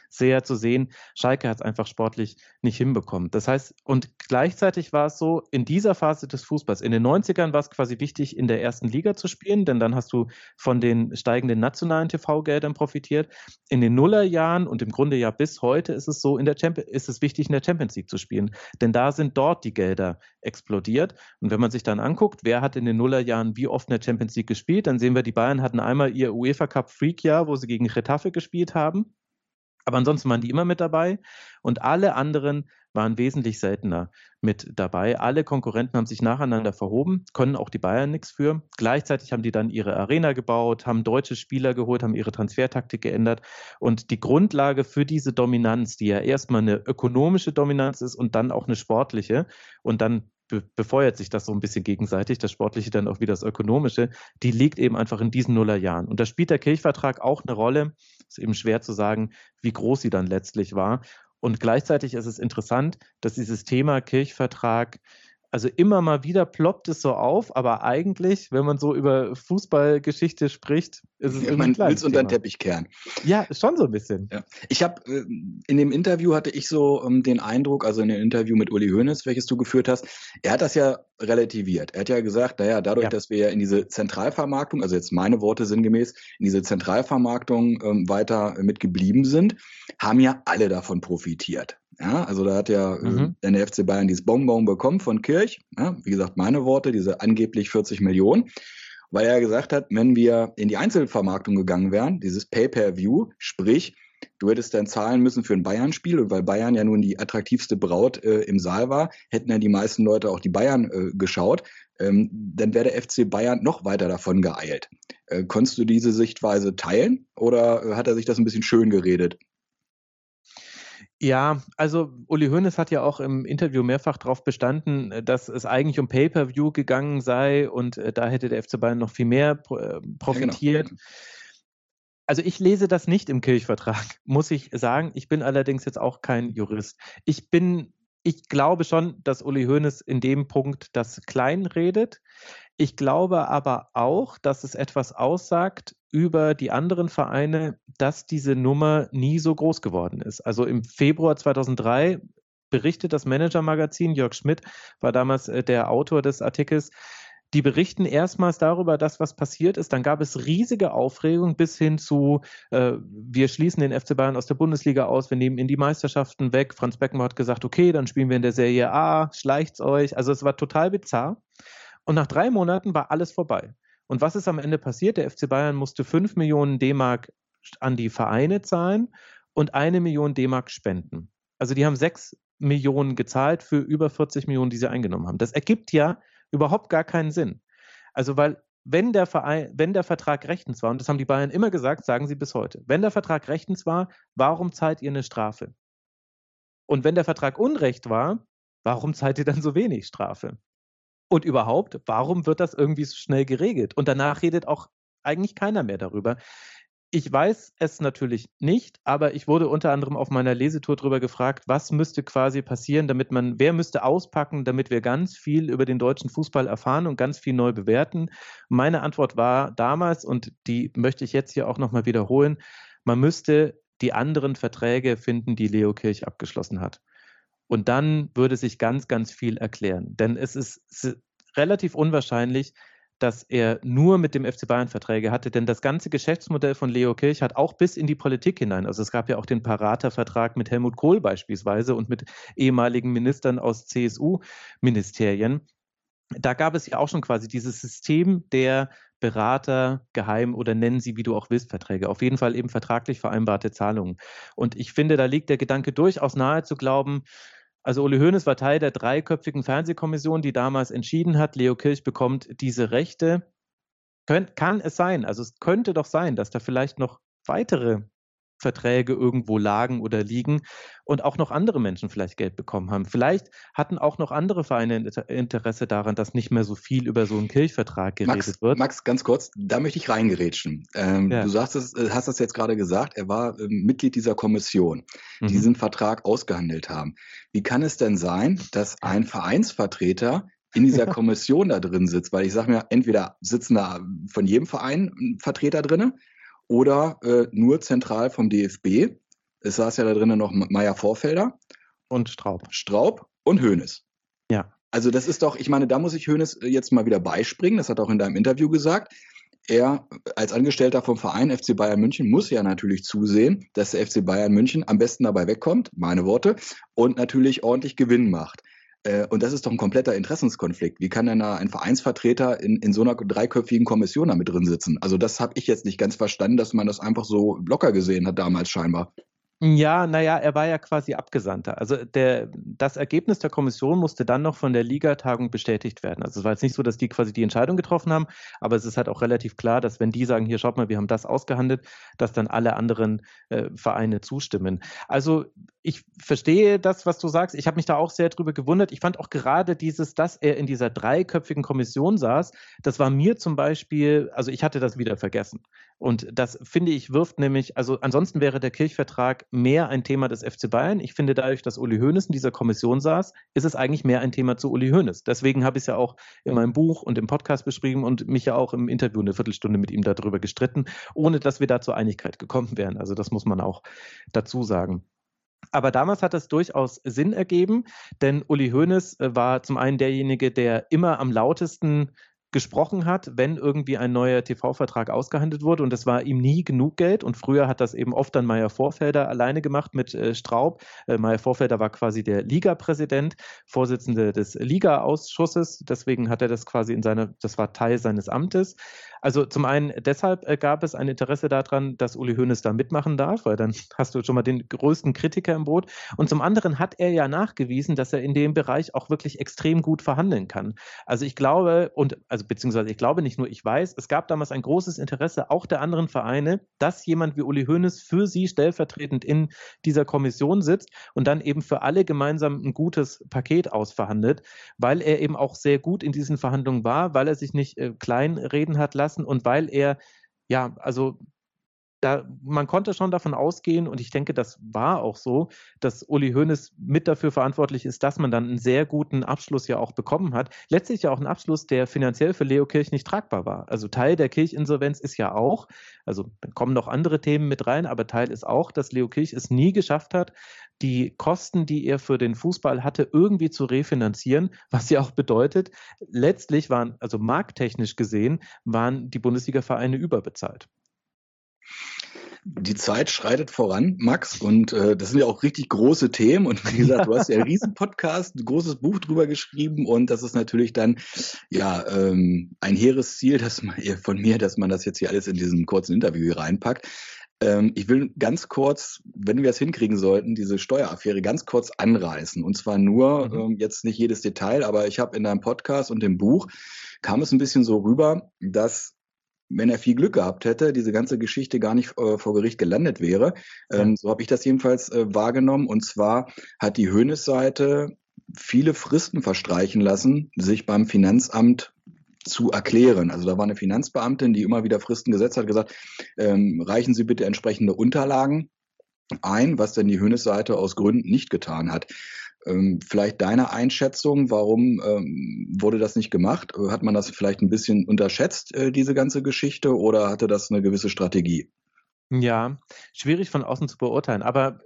sehr zu sehen. Schalke hat es einfach sportlich nicht hinbekommen. Das heißt, und gleichzeitig war es so, in dieser Phase des Fußballs, in den 90ern war es quasi wichtig, in der ersten Liga zu spielen, denn dann hast du von den steigenden nationalen TV-Geldern profitiert. In den Nullerjahren und im Grunde ja bis heute ist es so, in der ist es wichtig, in der Champions League zu spielen, denn da sind dort die Gelder explodiert. Und wenn man sich dann anguckt, wer hat in den Nullerjahren wie oft in der Champions League gespielt, dann sehen wir, die Bayern hatten einmal ihr UEFA Cup Freak Jahr, wo sie gegen Retafe gespielt haben. Aber ansonsten waren die immer mit dabei und alle anderen waren wesentlich seltener mit dabei. Alle Konkurrenten haben sich nacheinander verhoben, können auch die Bayern nichts für. Gleichzeitig haben die dann ihre Arena gebaut, haben deutsche Spieler geholt, haben ihre Transfertaktik geändert. Und die Grundlage für diese Dominanz, die ja erstmal eine ökonomische Dominanz ist und dann auch eine sportliche und dann be befeuert sich das so ein bisschen gegenseitig, das Sportliche dann auch wie das Ökonomische, die liegt eben einfach in diesen Nullerjahren. Und da spielt der Kirchvertrag auch eine Rolle. Ist eben schwer zu sagen, wie groß sie dann letztlich war. Und gleichzeitig ist es interessant, dass dieses Thema Kirchvertrag also immer mal wieder ploppt es so auf, aber eigentlich, wenn man so über Fußballgeschichte spricht, ist es ja, man will es unter den Teppich kehren. Ja, schon so ein bisschen. Ja. Ich habe äh, in dem Interview hatte ich so ähm, den Eindruck, also in dem Interview mit Uli Hoeneß, welches du geführt hast, er hat das ja relativiert. Er hat ja gesagt, naja, dadurch, ja. dass wir ja in diese Zentralvermarktung, also jetzt meine Worte sinngemäß, in diese Zentralvermarktung ähm, weiter mitgeblieben sind, haben ja alle davon profitiert. Ja, also da hat ja äh, mhm. äh, der FC Bayern dieses Bonbon bekommen von Kirch. Ja, wie gesagt, meine Worte, diese angeblich 40 Millionen. Weil er gesagt hat, wenn wir in die Einzelvermarktung gegangen wären, dieses Pay-per-View, sprich, du hättest dann zahlen müssen für ein Bayern-Spiel und weil Bayern ja nun die attraktivste Braut äh, im Saal war, hätten ja die meisten Leute auch die Bayern äh, geschaut, ähm, dann wäre der FC Bayern noch weiter davon geeilt. Äh, konntest du diese Sichtweise teilen oder äh, hat er sich das ein bisschen schön geredet? Ja, also Uli Hoeneß hat ja auch im Interview mehrfach darauf bestanden, äh, dass es eigentlich um Pay-per-View gegangen sei und äh, da hätte der FC Bayern noch viel mehr äh, profitiert. Ja, genau. Also ich lese das nicht im Kirchvertrag, muss ich sagen. Ich bin allerdings jetzt auch kein Jurist. Ich bin, ich glaube schon, dass Uli Hoeneß in dem Punkt das klein redet. Ich glaube aber auch, dass es etwas aussagt über die anderen Vereine, dass diese Nummer nie so groß geworden ist. Also im Februar 2003 berichtet das Manager-Magazin, Jörg Schmidt war damals äh, der Autor des Artikels, die berichten erstmals darüber, dass was passiert ist. Dann gab es riesige Aufregung bis hin zu, äh, wir schließen den FC Bayern aus der Bundesliga aus, wir nehmen in die Meisterschaften weg. Franz Beckenbauer hat gesagt, okay, dann spielen wir in der Serie A, schleicht's euch. Also es war total bizarr. Und nach drei Monaten war alles vorbei. Und was ist am Ende passiert? Der FC Bayern musste 5 Millionen D-Mark an die Vereine zahlen und eine Million D-Mark spenden. Also die haben 6 Millionen gezahlt für über 40 Millionen, die sie eingenommen haben. Das ergibt ja überhaupt gar keinen Sinn. Also weil wenn der, Verein, wenn der Vertrag rechtens war, und das haben die Bayern immer gesagt, sagen sie bis heute, wenn der Vertrag rechtens war, warum zahlt ihr eine Strafe? Und wenn der Vertrag unrecht war, warum zahlt ihr dann so wenig Strafe? Und überhaupt, warum wird das irgendwie so schnell geregelt? Und danach redet auch eigentlich keiner mehr darüber. Ich weiß es natürlich nicht, aber ich wurde unter anderem auf meiner Lesetour darüber gefragt, was müsste quasi passieren, damit man, wer müsste auspacken, damit wir ganz viel über den deutschen Fußball erfahren und ganz viel neu bewerten. Meine Antwort war damals, und die möchte ich jetzt hier auch nochmal wiederholen, man müsste die anderen Verträge finden, die Leo Kirch abgeschlossen hat. Und dann würde sich ganz, ganz viel erklären. Denn es ist relativ unwahrscheinlich, dass er nur mit dem FC Bayern Verträge hatte, denn das ganze Geschäftsmodell von Leo Kirch hat auch bis in die Politik hinein. Also es gab ja auch den Parater-Vertrag mit Helmut Kohl beispielsweise und mit ehemaligen Ministern aus CSU-Ministerien. Da gab es ja auch schon quasi dieses System der Berater, Geheim oder nennen sie, wie du auch willst, Verträge. Auf jeden Fall eben vertraglich vereinbarte Zahlungen. Und ich finde, da liegt der Gedanke durchaus nahe zu glauben, also Uli Hoeneß war Teil der dreiköpfigen Fernsehkommission, die damals entschieden hat, Leo Kirch bekommt diese Rechte. Kön kann es sein, also es könnte doch sein, dass da vielleicht noch weitere Verträge irgendwo lagen oder liegen und auch noch andere Menschen vielleicht Geld bekommen haben. Vielleicht hatten auch noch andere Vereine Interesse daran, dass nicht mehr so viel über so einen Kirchvertrag geredet Max, wird. Max, ganz kurz, da möchte ich reingerätschen. Ähm, ja. Du sagst es, äh, hast das jetzt gerade gesagt, er war äh, Mitglied dieser Kommission, die mhm. diesen Vertrag ausgehandelt haben. Wie kann es denn sein, dass ein Vereinsvertreter in dieser Kommission da drin sitzt, weil ich sage mir, entweder sitzen da von jedem Verein Vertreter drinne oder äh, nur zentral vom DFB. Es saß ja da drinnen noch Meier Vorfelder. Und Straub. Straub und Hoeneß. Ja. Also das ist doch, ich meine, da muss ich Hoeneß jetzt mal wieder beispringen. Das hat er auch in deinem Interview gesagt. Er als Angestellter vom Verein FC Bayern München muss ja natürlich zusehen, dass der FC Bayern München am besten dabei wegkommt, meine Worte, und natürlich ordentlich Gewinn macht. Äh, und das ist doch ein kompletter Interessenskonflikt. Wie kann denn da ein Vereinsvertreter in, in so einer dreiköpfigen Kommission da mit drin sitzen? Also das habe ich jetzt nicht ganz verstanden, dass man das einfach so locker gesehen hat damals scheinbar. Ja, naja, er war ja quasi Abgesandter. Also der, das Ergebnis der Kommission musste dann noch von der Ligatagung bestätigt werden. Also es war jetzt nicht so, dass die quasi die Entscheidung getroffen haben, aber es ist halt auch relativ klar, dass wenn die sagen, hier schaut mal, wir haben das ausgehandelt, dass dann alle anderen äh, Vereine zustimmen. Also ich verstehe das, was du sagst. Ich habe mich da auch sehr drüber gewundert. Ich fand auch gerade dieses, dass er in dieser dreiköpfigen Kommission saß, das war mir zum Beispiel, also ich hatte das wieder vergessen. Und das finde ich wirft nämlich, also ansonsten wäre der Kirchvertrag mehr ein Thema des FC Bayern. Ich finde dadurch, dass Uli Hoeneß in dieser Kommission saß, ist es eigentlich mehr ein Thema zu Uli Hoeneß. Deswegen habe ich es ja auch in meinem Buch und im Podcast beschrieben und mich ja auch im Interview eine Viertelstunde mit ihm darüber gestritten, ohne dass wir da zur Einigkeit gekommen wären. Also das muss man auch dazu sagen. Aber damals hat es durchaus Sinn ergeben, denn Uli Hoeneß äh, war zum einen derjenige, der immer am lautesten gesprochen hat, wenn irgendwie ein neuer TV-Vertrag ausgehandelt wurde. Und es war ihm nie genug Geld. Und früher hat das eben oft dann Meier Vorfelder alleine gemacht mit äh, Straub. Äh, Meier Vorfelder war quasi der Liga-Präsident, Vorsitzende des Liga-Ausschusses. Deswegen hat er das quasi in seiner, das war Teil seines Amtes. Also zum einen deshalb äh, gab es ein Interesse daran, dass Uli Hoeneß da mitmachen darf, weil dann hast du schon mal den größten Kritiker im Boot. Und zum anderen hat er ja nachgewiesen, dass er in dem Bereich auch wirklich extrem gut verhandeln kann. Also ich glaube, und also beziehungsweise ich glaube nicht nur, ich weiß, es gab damals ein großes Interesse auch der anderen Vereine, dass jemand wie Uli Hoeneß für sie stellvertretend in dieser Kommission sitzt und dann eben für alle gemeinsam ein gutes Paket ausverhandelt, weil er eben auch sehr gut in diesen Verhandlungen war, weil er sich nicht äh, klein reden hat lassen lassen und weil er ja, also da, man konnte schon davon ausgehen, und ich denke, das war auch so, dass Uli Hoeneß mit dafür verantwortlich ist, dass man dann einen sehr guten Abschluss ja auch bekommen hat. Letztlich ja auch einen Abschluss, der finanziell für Leo Kirch nicht tragbar war. Also Teil der Kirchinsolvenz ist ja auch, also kommen noch andere Themen mit rein, aber Teil ist auch, dass Leo Kirch es nie geschafft hat, die Kosten, die er für den Fußball hatte, irgendwie zu refinanzieren, was ja auch bedeutet, letztlich waren, also markttechnisch gesehen, waren die Bundesliga-Vereine überbezahlt. Die Zeit schreitet voran, Max, und äh, das sind ja auch richtig große Themen. Und wie gesagt, du hast ja einen riesen Podcast, ein großes Buch drüber geschrieben und das ist natürlich dann ja ähm, ein hehres Ziel, dass man, von mir, dass man das jetzt hier alles in diesem kurzen Interview hier reinpackt. Ähm, ich will ganz kurz, wenn wir es hinkriegen sollten, diese Steueraffäre ganz kurz anreißen. Und zwar nur, mhm. ähm, jetzt nicht jedes Detail, aber ich habe in deinem Podcast und dem Buch kam es ein bisschen so rüber, dass wenn er viel Glück gehabt hätte, diese ganze Geschichte gar nicht äh, vor Gericht gelandet wäre. Ähm, so habe ich das jedenfalls äh, wahrgenommen. Und zwar hat die Hönes-Seite viele Fristen verstreichen lassen, sich beim Finanzamt zu erklären. Also da war eine Finanzbeamtin, die immer wieder Fristen gesetzt hat, gesagt, ähm, reichen Sie bitte entsprechende Unterlagen ein, was denn die Hönes-Seite aus Gründen nicht getan hat. Ähm, vielleicht deine Einschätzung, warum ähm, wurde das nicht gemacht? Hat man das vielleicht ein bisschen unterschätzt, äh, diese ganze Geschichte, oder hatte das eine gewisse Strategie? Ja, schwierig von außen zu beurteilen. Aber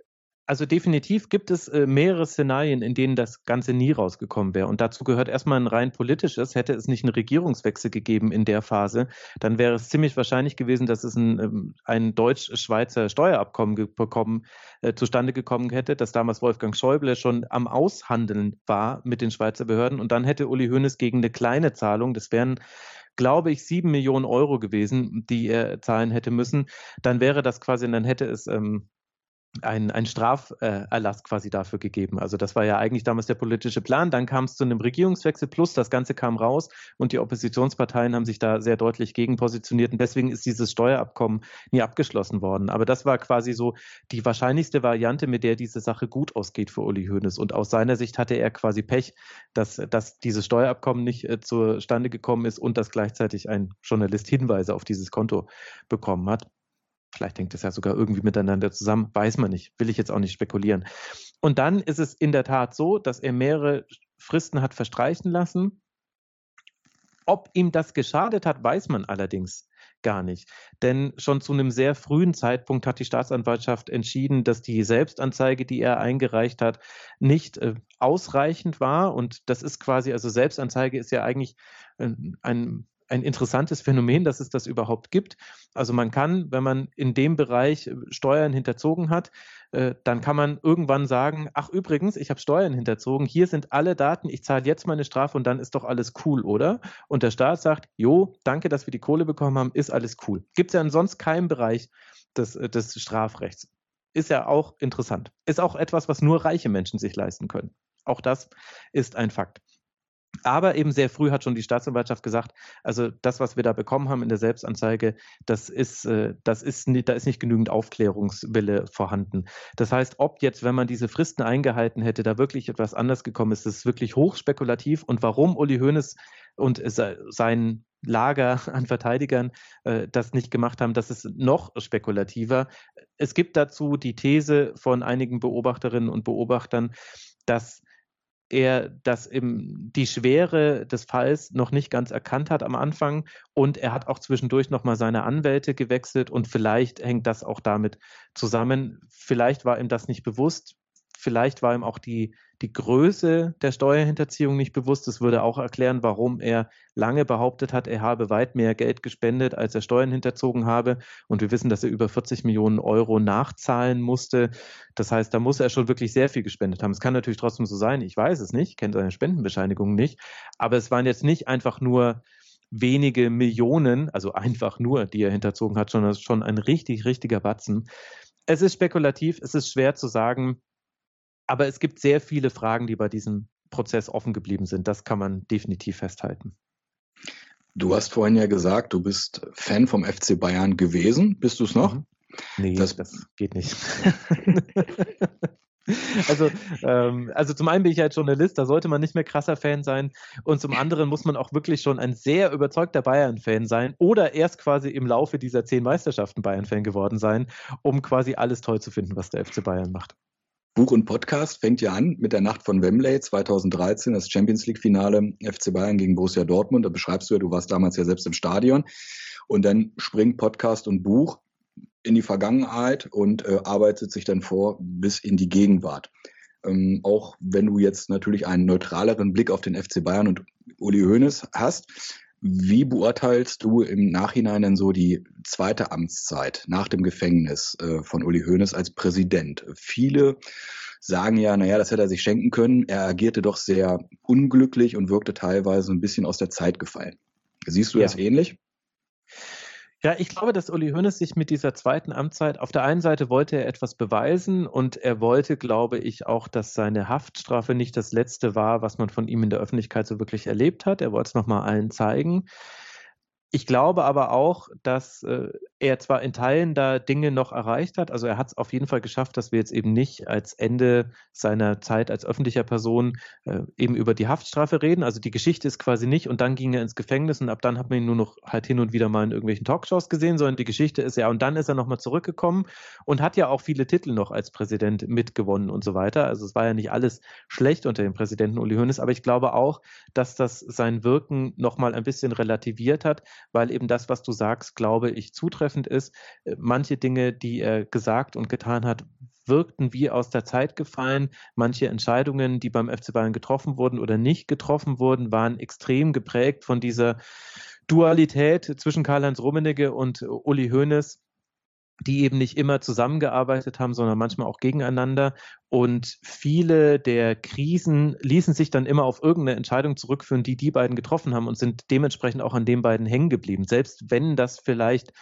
also definitiv gibt es äh, mehrere Szenarien, in denen das Ganze nie rausgekommen wäre. Und dazu gehört erstmal ein rein politisches. Hätte es nicht einen Regierungswechsel gegeben in der Phase, dann wäre es ziemlich wahrscheinlich gewesen, dass es ein, ähm, ein deutsch-schweizer Steuerabkommen bekommen, äh, zustande gekommen hätte, dass damals Wolfgang Schäuble schon am Aushandeln war mit den Schweizer Behörden. Und dann hätte Uli Hoeneß gegen eine kleine Zahlung, das wären glaube ich, sieben Millionen Euro gewesen, die er zahlen hätte müssen. Dann wäre das quasi, dann hätte es ähm, ein, ein Straferlass quasi dafür gegeben. Also das war ja eigentlich damals der politische Plan. Dann kam es zu einem Regierungswechsel, plus das Ganze kam raus und die Oppositionsparteien haben sich da sehr deutlich gegen positioniert und deswegen ist dieses Steuerabkommen nie abgeschlossen worden. Aber das war quasi so die wahrscheinlichste Variante, mit der diese Sache gut ausgeht für Uli Hoeneß. Und aus seiner Sicht hatte er quasi Pech, dass, dass dieses Steuerabkommen nicht äh, zustande gekommen ist und dass gleichzeitig ein Journalist Hinweise auf dieses Konto bekommen hat. Vielleicht hängt es ja sogar irgendwie miteinander zusammen, weiß man nicht, will ich jetzt auch nicht spekulieren. Und dann ist es in der Tat so, dass er mehrere Fristen hat verstreichen lassen. Ob ihm das geschadet hat, weiß man allerdings gar nicht. Denn schon zu einem sehr frühen Zeitpunkt hat die Staatsanwaltschaft entschieden, dass die Selbstanzeige, die er eingereicht hat, nicht äh, ausreichend war. Und das ist quasi, also Selbstanzeige ist ja eigentlich äh, ein ein interessantes Phänomen, dass es das überhaupt gibt. Also man kann, wenn man in dem Bereich äh, Steuern hinterzogen hat, äh, dann kann man irgendwann sagen, ach übrigens, ich habe Steuern hinterzogen, hier sind alle Daten, ich zahle jetzt meine Strafe und dann ist doch alles cool, oder? Und der Staat sagt, jo, danke, dass wir die Kohle bekommen haben, ist alles cool. Gibt es ja in sonst keinem Bereich des, äh, des Strafrechts. Ist ja auch interessant. Ist auch etwas, was nur reiche Menschen sich leisten können. Auch das ist ein Fakt. Aber eben sehr früh hat schon die Staatsanwaltschaft gesagt, also das, was wir da bekommen haben in der Selbstanzeige, das ist, äh, das ist nicht, da ist nicht genügend Aufklärungswille vorhanden. Das heißt, ob jetzt, wenn man diese Fristen eingehalten hätte, da wirklich etwas anders gekommen ist, das ist wirklich hochspekulativ. Und warum Uli Hoeneß und sein Lager an Verteidigern äh, das nicht gemacht haben, das ist noch spekulativer. Es gibt dazu die These von einigen Beobachterinnen und Beobachtern, dass er das im, die Schwere des Falls noch nicht ganz erkannt hat am Anfang und er hat auch zwischendurch nochmal seine Anwälte gewechselt und vielleicht hängt das auch damit zusammen. Vielleicht war ihm das nicht bewusst. Vielleicht war ihm auch die, die Größe der Steuerhinterziehung nicht bewusst. Das würde auch erklären, warum er lange behauptet hat, er habe weit mehr Geld gespendet, als er Steuern hinterzogen habe. Und wir wissen, dass er über 40 Millionen Euro nachzahlen musste. Das heißt, da muss er schon wirklich sehr viel gespendet haben. Es kann natürlich trotzdem so sein. Ich weiß es nicht, kenne seine Spendenbescheinigung nicht. Aber es waren jetzt nicht einfach nur wenige Millionen, also einfach nur, die er hinterzogen hat, sondern schon ein richtig, richtiger Batzen. Es ist spekulativ, es ist schwer zu sagen, aber es gibt sehr viele Fragen, die bei diesem Prozess offen geblieben sind. Das kann man definitiv festhalten. Du hast vorhin ja gesagt, du bist Fan vom FC Bayern gewesen. Bist du es noch? Mhm. Nee, das, das geht nicht. Also, ähm, also zum einen bin ich halt Journalist, da sollte man nicht mehr krasser Fan sein. Und zum anderen muss man auch wirklich schon ein sehr überzeugter Bayern-Fan sein oder erst quasi im Laufe dieser zehn Meisterschaften Bayern-Fan geworden sein, um quasi alles toll zu finden, was der FC Bayern macht. Buch und Podcast fängt ja an mit der Nacht von Wembley 2013, das Champions League Finale FC Bayern gegen Borussia Dortmund. Da beschreibst du ja, du warst damals ja selbst im Stadion. Und dann springt Podcast und Buch in die Vergangenheit und äh, arbeitet sich dann vor bis in die Gegenwart. Ähm, auch wenn du jetzt natürlich einen neutraleren Blick auf den FC Bayern und Uli Hoeneß hast, wie beurteilst du im Nachhinein denn so die zweite Amtszeit nach dem Gefängnis äh, von Uli Hoeneß als Präsident? Viele sagen ja, naja, das hätte er sich schenken können. Er agierte doch sehr unglücklich und wirkte teilweise ein bisschen aus der Zeit gefallen. Siehst du ja. das ähnlich? Ja, ich glaube, dass Uli Hoeneß sich mit dieser zweiten Amtszeit auf der einen Seite wollte er etwas beweisen und er wollte, glaube ich, auch, dass seine Haftstrafe nicht das letzte war, was man von ihm in der Öffentlichkeit so wirklich erlebt hat. Er wollte es nochmal allen zeigen. Ich glaube aber auch, dass äh, er zwar in Teilen da Dinge noch erreicht hat, also er hat es auf jeden Fall geschafft, dass wir jetzt eben nicht als Ende seiner Zeit als öffentlicher Person äh, eben über die Haftstrafe reden. Also die Geschichte ist quasi nicht und dann ging er ins Gefängnis und ab dann hat man ihn nur noch halt hin und wieder mal in irgendwelchen Talkshows gesehen, sondern die Geschichte ist ja, und dann ist er nochmal zurückgekommen und hat ja auch viele Titel noch als Präsident mitgewonnen und so weiter. Also es war ja nicht alles schlecht unter dem Präsidenten Uli Hoeneß, aber ich glaube auch, dass das sein Wirken nochmal ein bisschen relativiert hat weil eben das, was du sagst, glaube ich, zutreffend ist. Äh, manche Dinge, die er gesagt und getan hat, wirkten wie aus der Zeit gefallen. Manche Entscheidungen, die beim FC Bayern getroffen wurden oder nicht getroffen wurden, waren extrem geprägt von dieser Dualität zwischen Karl-Heinz Rummenigge und Uli Hoeneß die eben nicht immer zusammengearbeitet haben, sondern manchmal auch gegeneinander. Und viele der Krisen ließen sich dann immer auf irgendeine Entscheidung zurückführen, die die beiden getroffen haben und sind dementsprechend auch an den beiden hängen geblieben. Selbst wenn das vielleicht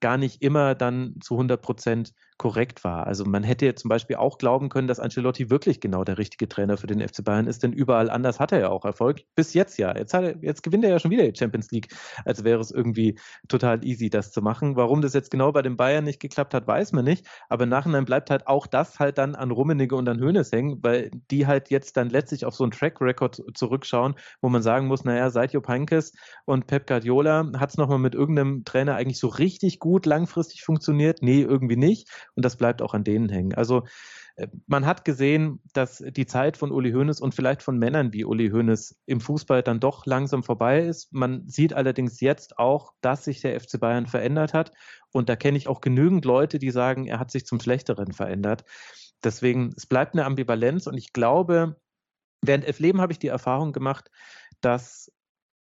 gar nicht immer dann zu 100 Prozent korrekt war. Also man hätte zum Beispiel auch glauben können, dass Ancelotti wirklich genau der richtige Trainer für den FC Bayern ist, denn überall anders hat er ja auch Erfolg. Bis jetzt ja. Jetzt, er, jetzt gewinnt er ja schon wieder die Champions League, als wäre es irgendwie total easy, das zu machen. Warum das jetzt genau bei den Bayern nicht geklappt hat, weiß man nicht. Aber Nachhinein bleibt halt auch das halt dann an Rummenigge und an Hönes hängen, weil die halt jetzt dann letztlich auf so einen Track Record zurückschauen, wo man sagen muss, naja, seit Jupp Heynckes und Pep Guardiola hat es nochmal mit irgendeinem Trainer eigentlich so richtig gut langfristig funktioniert. Nee, irgendwie nicht und das bleibt auch an denen hängen. Also äh, man hat gesehen, dass die Zeit von Uli Hoeneß und vielleicht von Männern wie Uli Hoeneß im Fußball dann doch langsam vorbei ist. Man sieht allerdings jetzt auch, dass sich der FC Bayern verändert hat. Und da kenne ich auch genügend Leute, die sagen, er hat sich zum Schlechteren verändert. Deswegen, es bleibt eine Ambivalenz. Und ich glaube, während elf Leben habe ich die Erfahrung gemacht, dass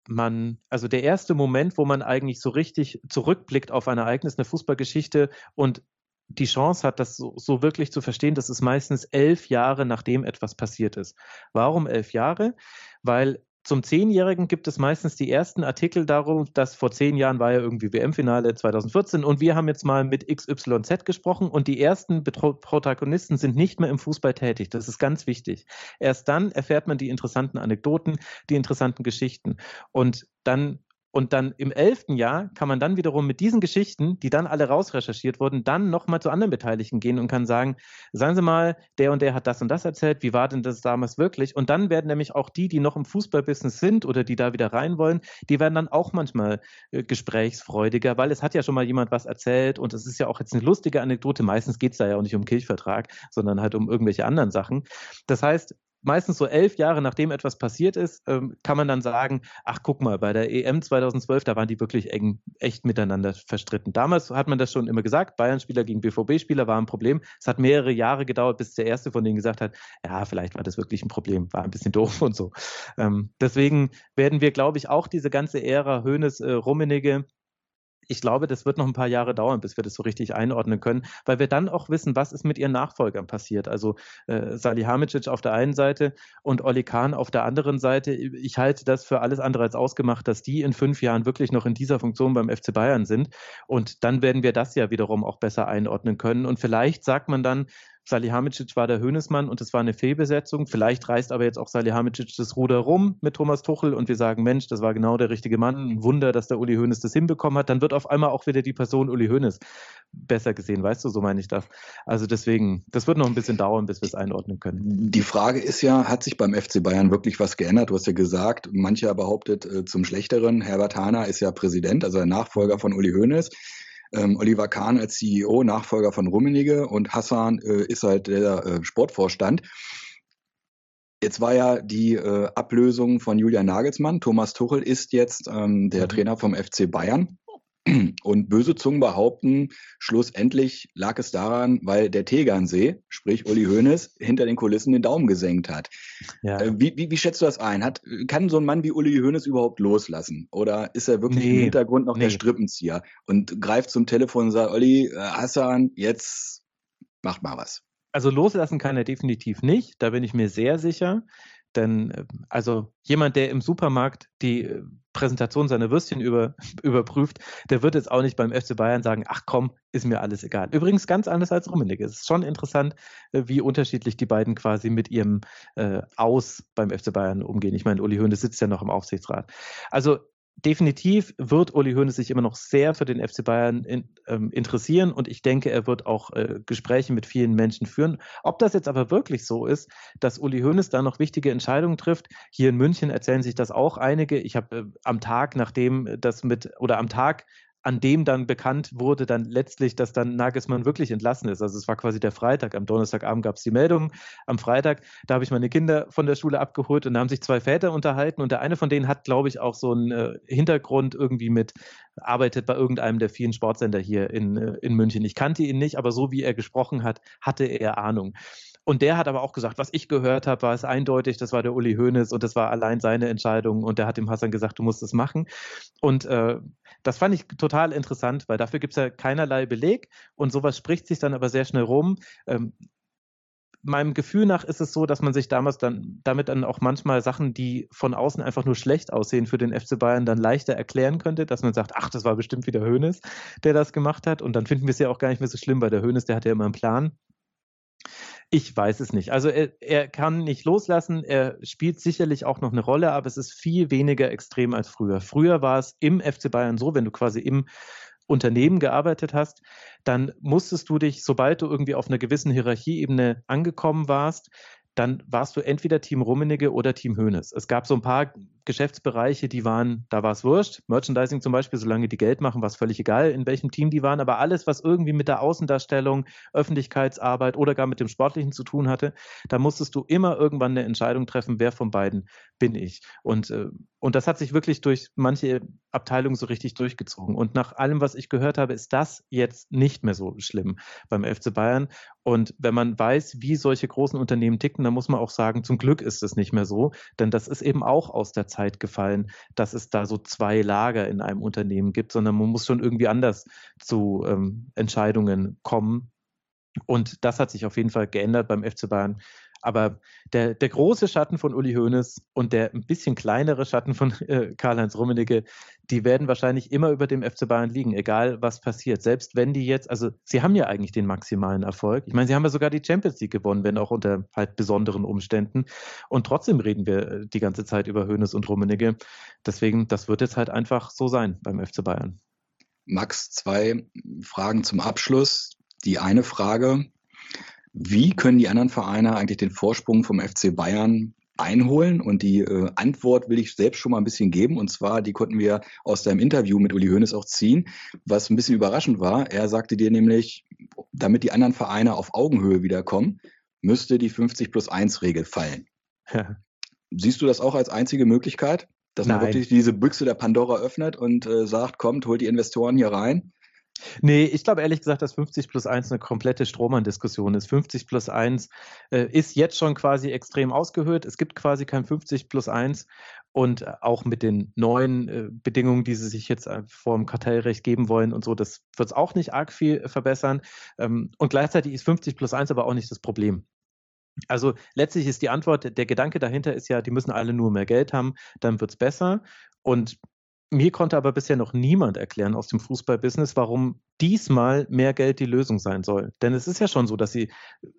man, also der erste Moment, wo man eigentlich so richtig zurückblickt auf ein Ereignis, eine Fußballgeschichte und die Chance hat, das so, so, wirklich zu verstehen, das ist meistens elf Jahre, nachdem etwas passiert ist. Warum elf Jahre? Weil zum Zehnjährigen gibt es meistens die ersten Artikel darum, dass vor zehn Jahren war ja irgendwie WM-Finale 2014 und wir haben jetzt mal mit XYZ gesprochen und die ersten Protagonisten sind nicht mehr im Fußball tätig. Das ist ganz wichtig. Erst dann erfährt man die interessanten Anekdoten, die interessanten Geschichten und dann und dann im elften Jahr kann man dann wiederum mit diesen Geschichten, die dann alle rausrecherchiert wurden, dann nochmal zu anderen Beteiligten gehen und kann sagen, sagen Sie mal, der und der hat das und das erzählt, wie war denn das damals wirklich? Und dann werden nämlich auch die, die noch im Fußballbusiness sind oder die da wieder rein wollen, die werden dann auch manchmal äh, gesprächsfreudiger, weil es hat ja schon mal jemand was erzählt und es ist ja auch jetzt eine lustige Anekdote. Meistens geht es da ja auch nicht um Kirchvertrag, sondern halt um irgendwelche anderen Sachen. Das heißt, meistens so elf Jahre nachdem etwas passiert ist, ähm, kann man dann sagen, ach guck mal, bei der EM 2012, da waren die wirklich eng, echt miteinander verstritten. Damals hat man das schon immer gesagt, Bayern-Spieler gegen BVB-Spieler war ein Problem. Es hat mehrere Jahre gedauert, bis der erste von denen gesagt hat, ja, vielleicht war das wirklich ein Problem, war ein bisschen doof und so. Ähm, deswegen werden wir, glaube ich, auch diese ganze Ära Hönes, äh, Rummenigge, ich glaube, das wird noch ein paar Jahre dauern, bis wir das so richtig einordnen können, weil wir dann auch wissen, was ist mit ihren Nachfolgern passiert. Also äh, Salihamidzic auf der einen Seite und Oli Kahn auf der anderen Seite. Ich halte das für alles andere als ausgemacht, dass die in fünf Jahren wirklich noch in dieser Funktion beim FC Bayern sind. Und dann werden wir das ja wiederum auch besser einordnen können. Und vielleicht sagt man dann, Salihamidzic war der Hönesmann und es war eine Fehlbesetzung. Vielleicht reißt aber jetzt auch Salihamidzic das Ruder rum mit Thomas Tuchel und wir sagen, Mensch, das war genau der richtige Mann. Ein Wunder, dass der Uli Hoeneß das hinbekommen hat. Dann wird auf einmal auch wieder die Person Uli Hoeneß besser gesehen. Weißt du, so meine ich das. Also deswegen, das wird noch ein bisschen dauern, bis wir es einordnen können. Die Frage ist ja, hat sich beim FC Bayern wirklich was geändert? Du hast ja gesagt, mancher behauptet äh, zum Schlechteren. Herbert Hahner ist ja Präsident, also der Nachfolger von Uli Hoeneß ähm, Oliver Kahn als CEO, Nachfolger von Rummenigge und Hassan äh, ist halt der äh, Sportvorstand. Jetzt war ja die äh, Ablösung von Julian Nagelsmann. Thomas Tuchel ist jetzt ähm, der mhm. Trainer vom FC Bayern. Und böse Zungen behaupten, schlussendlich lag es daran, weil der Tegernsee, sprich Uli Hoeneß, hinter den Kulissen den Daumen gesenkt hat. Ja. Äh, wie, wie, wie, schätzt du das ein? Hat, kann so ein Mann wie Uli Hoeneß überhaupt loslassen? Oder ist er wirklich nee. im Hintergrund noch nee. der Strippenzieher und greift zum Telefon und sagt, Olli, äh, Hassan, jetzt macht mal was? Also loslassen kann er definitiv nicht, da bin ich mir sehr sicher. Denn äh, also jemand, der im Supermarkt die äh, Präsentation seiner Würstchen über, überprüft, der wird jetzt auch nicht beim FC Bayern sagen, ach komm, ist mir alles egal. Übrigens ganz anders als Rummenigge. Es ist schon interessant, äh, wie unterschiedlich die beiden quasi mit ihrem äh, Aus beim FC Bayern umgehen. Ich meine, Uli Hoeneß sitzt ja noch im Aufsichtsrat. Also definitiv wird Uli Hoeneß sich immer noch sehr für den FC Bayern in, ähm, interessieren und ich denke, er wird auch äh, Gespräche mit vielen Menschen führen. Ob das jetzt aber wirklich so ist, dass Uli Hoeneß da noch wichtige Entscheidungen trifft, hier in München erzählen sich das auch einige. Ich habe äh, am Tag, nachdem das mit oder am Tag an dem dann bekannt wurde, dann letztlich, dass dann Nagelsmann wirklich entlassen ist. Also es war quasi der Freitag. Am Donnerstagabend gab es die Meldung. Am Freitag, da habe ich meine Kinder von der Schule abgeholt und da haben sich zwei Väter unterhalten und der eine von denen hat, glaube ich, auch so einen äh, Hintergrund irgendwie mit, arbeitet bei irgendeinem der vielen Sportsender hier in, äh, in München. Ich kannte ihn nicht, aber so wie er gesprochen hat, hatte er Ahnung. Und der hat aber auch gesagt, was ich gehört habe, war es eindeutig, das war der Uli Hoeneß und das war allein seine Entscheidung und der hat dem Hassan gesagt, du musst es machen. Und äh, das fand ich total interessant, weil dafür gibt es ja keinerlei Beleg und sowas spricht sich dann aber sehr schnell rum. Ähm, meinem Gefühl nach ist es so, dass man sich damals dann damit dann auch manchmal Sachen, die von außen einfach nur schlecht aussehen für den FC Bayern, dann leichter erklären könnte, dass man sagt, ach, das war bestimmt wieder Hoeneß, der das gemacht hat. Und dann finden wir es ja auch gar nicht mehr so schlimm, weil der Hoeneß, der hat ja immer einen Plan. Ich weiß es nicht. Also er, er, kann nicht loslassen. Er spielt sicherlich auch noch eine Rolle, aber es ist viel weniger extrem als früher. Früher war es im FC Bayern so, wenn du quasi im Unternehmen gearbeitet hast, dann musstest du dich, sobald du irgendwie auf einer gewissen Hierarchieebene angekommen warst, dann warst du entweder Team Rummenigge oder Team Hoeneß. Es gab so ein paar Geschäftsbereiche, die waren, da war es wurscht. Merchandising zum Beispiel, solange die Geld machen, war es völlig egal, in welchem Team die waren. Aber alles, was irgendwie mit der Außendarstellung, Öffentlichkeitsarbeit oder gar mit dem Sportlichen zu tun hatte, da musstest du immer irgendwann eine Entscheidung treffen, wer von beiden bin ich. Und, äh, und das hat sich wirklich durch manche Abteilungen so richtig durchgezogen. Und nach allem, was ich gehört habe, ist das jetzt nicht mehr so schlimm beim FC Bayern. Und wenn man weiß, wie solche großen Unternehmen ticken, dann muss man auch sagen, zum Glück ist es nicht mehr so. Denn das ist eben auch aus der Zeit gefallen, dass es da so zwei Lager in einem Unternehmen gibt, sondern man muss schon irgendwie anders zu ähm, Entscheidungen kommen. Und das hat sich auf jeden Fall geändert beim FC Bayern. Aber der, der große Schatten von Uli Hoeneß und der ein bisschen kleinere Schatten von äh, Karl-Heinz Rummenigge, die werden wahrscheinlich immer über dem FC Bayern liegen, egal was passiert. Selbst wenn die jetzt, also sie haben ja eigentlich den maximalen Erfolg. Ich meine, sie haben ja sogar die Champions League gewonnen, wenn auch unter halt besonderen Umständen. Und trotzdem reden wir äh, die ganze Zeit über Hoeneß und Rummenigge. Deswegen, das wird jetzt halt einfach so sein beim FC Bayern. Max, zwei Fragen zum Abschluss. Die eine Frage, wie können die anderen Vereine eigentlich den Vorsprung vom FC Bayern einholen? Und die äh, Antwort will ich selbst schon mal ein bisschen geben. Und zwar, die konnten wir aus deinem Interview mit Uli Hoeneß auch ziehen, was ein bisschen überraschend war. Er sagte dir nämlich, damit die anderen Vereine auf Augenhöhe wiederkommen, müsste die 50 plus 1 Regel fallen. Siehst du das auch als einzige Möglichkeit, dass Nein. man wirklich diese Büchse der Pandora öffnet und äh, sagt, kommt, holt die Investoren hier rein? Nee, ich glaube ehrlich gesagt, dass 50 plus 1 eine komplette Strohmann-Diskussion ist. 50 plus 1 äh, ist jetzt schon quasi extrem ausgehöhlt. Es gibt quasi kein 50 plus 1 und äh, auch mit den neuen äh, Bedingungen, die sie sich jetzt äh, vor dem Kartellrecht geben wollen und so, das wird es auch nicht arg viel verbessern. Ähm, und gleichzeitig ist 50 plus 1 aber auch nicht das Problem. Also letztlich ist die Antwort, der Gedanke dahinter ist ja, die müssen alle nur mehr Geld haben, dann wird es besser. Und mir konnte aber bisher noch niemand erklären aus dem Fußballbusiness, warum diesmal mehr Geld die Lösung sein soll. Denn es ist ja schon so, dass sie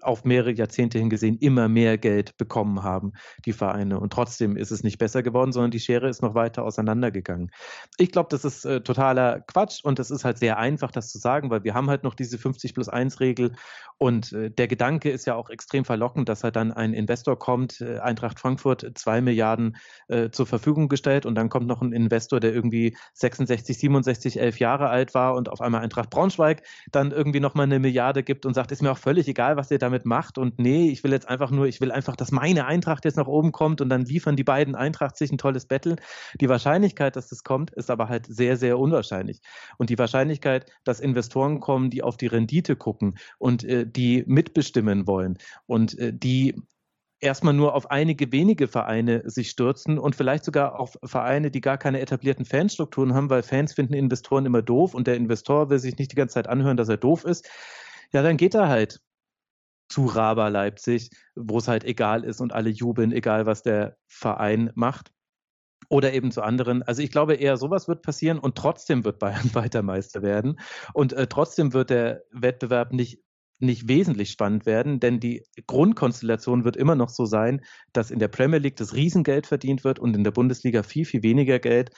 auf mehrere Jahrzehnte hingesehen immer mehr Geld bekommen haben, die Vereine. Und trotzdem ist es nicht besser geworden, sondern die Schere ist noch weiter auseinandergegangen. Ich glaube, das ist äh, totaler Quatsch und es ist halt sehr einfach, das zu sagen, weil wir haben halt noch diese 50 plus 1 Regel und äh, der Gedanke ist ja auch extrem verlockend, dass halt dann ein Investor kommt, äh, Eintracht Frankfurt zwei Milliarden äh, zur Verfügung gestellt und dann kommt noch ein Investor, der irgendwie 66, 67, 11 Jahre alt war und auf einmal Eintracht Braunschweig dann irgendwie nochmal eine Milliarde gibt und sagt, ist mir auch völlig egal, was ihr damit macht und nee, ich will jetzt einfach nur, ich will einfach, dass meine Eintracht jetzt nach oben kommt und dann liefern die beiden Eintracht sich ein tolles Battle. Die Wahrscheinlichkeit, dass das kommt, ist aber halt sehr, sehr unwahrscheinlich. Und die Wahrscheinlichkeit, dass Investoren kommen, die auf die Rendite gucken und äh, die mitbestimmen wollen und äh, die erstmal nur auf einige wenige Vereine sich stürzen und vielleicht sogar auf Vereine, die gar keine etablierten Fanstrukturen haben, weil Fans finden Investoren immer doof und der Investor will sich nicht die ganze Zeit anhören, dass er doof ist. Ja, dann geht er halt zu Raba Leipzig, wo es halt egal ist und alle jubeln, egal was der Verein macht. Oder eben zu anderen. Also ich glaube eher, sowas wird passieren und trotzdem wird Bayern weiter Meister werden. Und äh, trotzdem wird der Wettbewerb nicht nicht wesentlich spannend werden, denn die Grundkonstellation wird immer noch so sein, dass in der Premier League das Riesengeld verdient wird und in der Bundesliga viel, viel weniger Geld.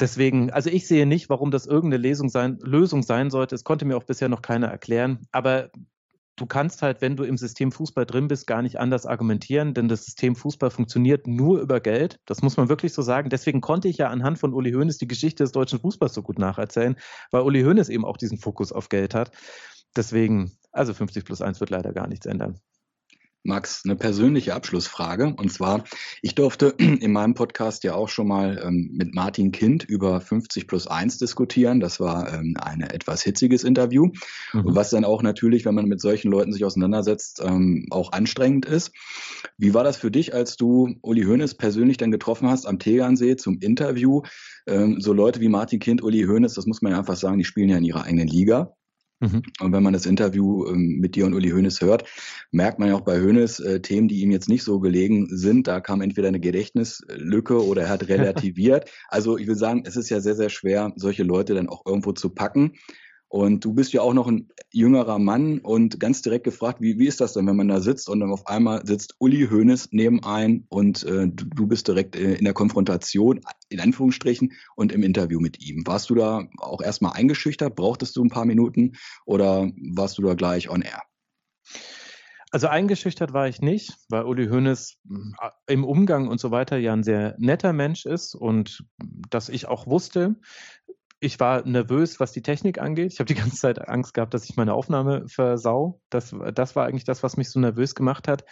Deswegen, also ich sehe nicht, warum das irgendeine Lösung sein, Lösung sein sollte. Es konnte mir auch bisher noch keiner erklären. Aber du kannst halt, wenn du im System Fußball drin bist, gar nicht anders argumentieren, denn das System Fußball funktioniert nur über Geld. Das muss man wirklich so sagen. Deswegen konnte ich ja anhand von Uli Hoeneß die Geschichte des deutschen Fußballs so gut nacherzählen, weil Uli Hoeneß eben auch diesen Fokus auf Geld hat. Deswegen, also 50 plus 1 wird leider gar nichts ändern. Max, eine persönliche Abschlussfrage. Und zwar, ich durfte in meinem Podcast ja auch schon mal ähm, mit Martin Kind über 50 plus 1 diskutieren. Das war ähm, ein etwas hitziges Interview, mhm. was dann auch natürlich, wenn man mit solchen Leuten sich auseinandersetzt, ähm, auch anstrengend ist. Wie war das für dich, als du Uli Hoeneß persönlich dann getroffen hast am Tegernsee zum Interview? Ähm, so Leute wie Martin Kind, Uli Hoeneß, das muss man ja einfach sagen, die spielen ja in ihrer eigenen Liga. Mhm. Und wenn man das Interview ähm, mit dir und Uli Hoeneß hört, merkt man ja auch bei Hoeneß äh, Themen, die ihm jetzt nicht so gelegen sind. Da kam entweder eine Gedächtnislücke oder er hat relativiert. also ich will sagen, es ist ja sehr, sehr schwer, solche Leute dann auch irgendwo zu packen. Und du bist ja auch noch ein jüngerer Mann und ganz direkt gefragt, wie, wie ist das denn, wenn man da sitzt und dann auf einmal sitzt Uli Hoeneß neben ein und äh, du, du, bist direkt äh, in der Konfrontation, in Anführungsstrichen, und im Interview mit ihm. Warst du da auch erstmal eingeschüchtert? Brauchtest du ein paar Minuten oder warst du da gleich on air? Also eingeschüchtert war ich nicht, weil Uli Hoeneß äh, im Umgang und so weiter ja ein sehr netter Mensch ist und dass ich auch wusste, ich war nervös, was die Technik angeht. Ich habe die ganze Zeit Angst gehabt, dass ich meine Aufnahme versau. Das, das war eigentlich das, was mich so nervös gemacht hat.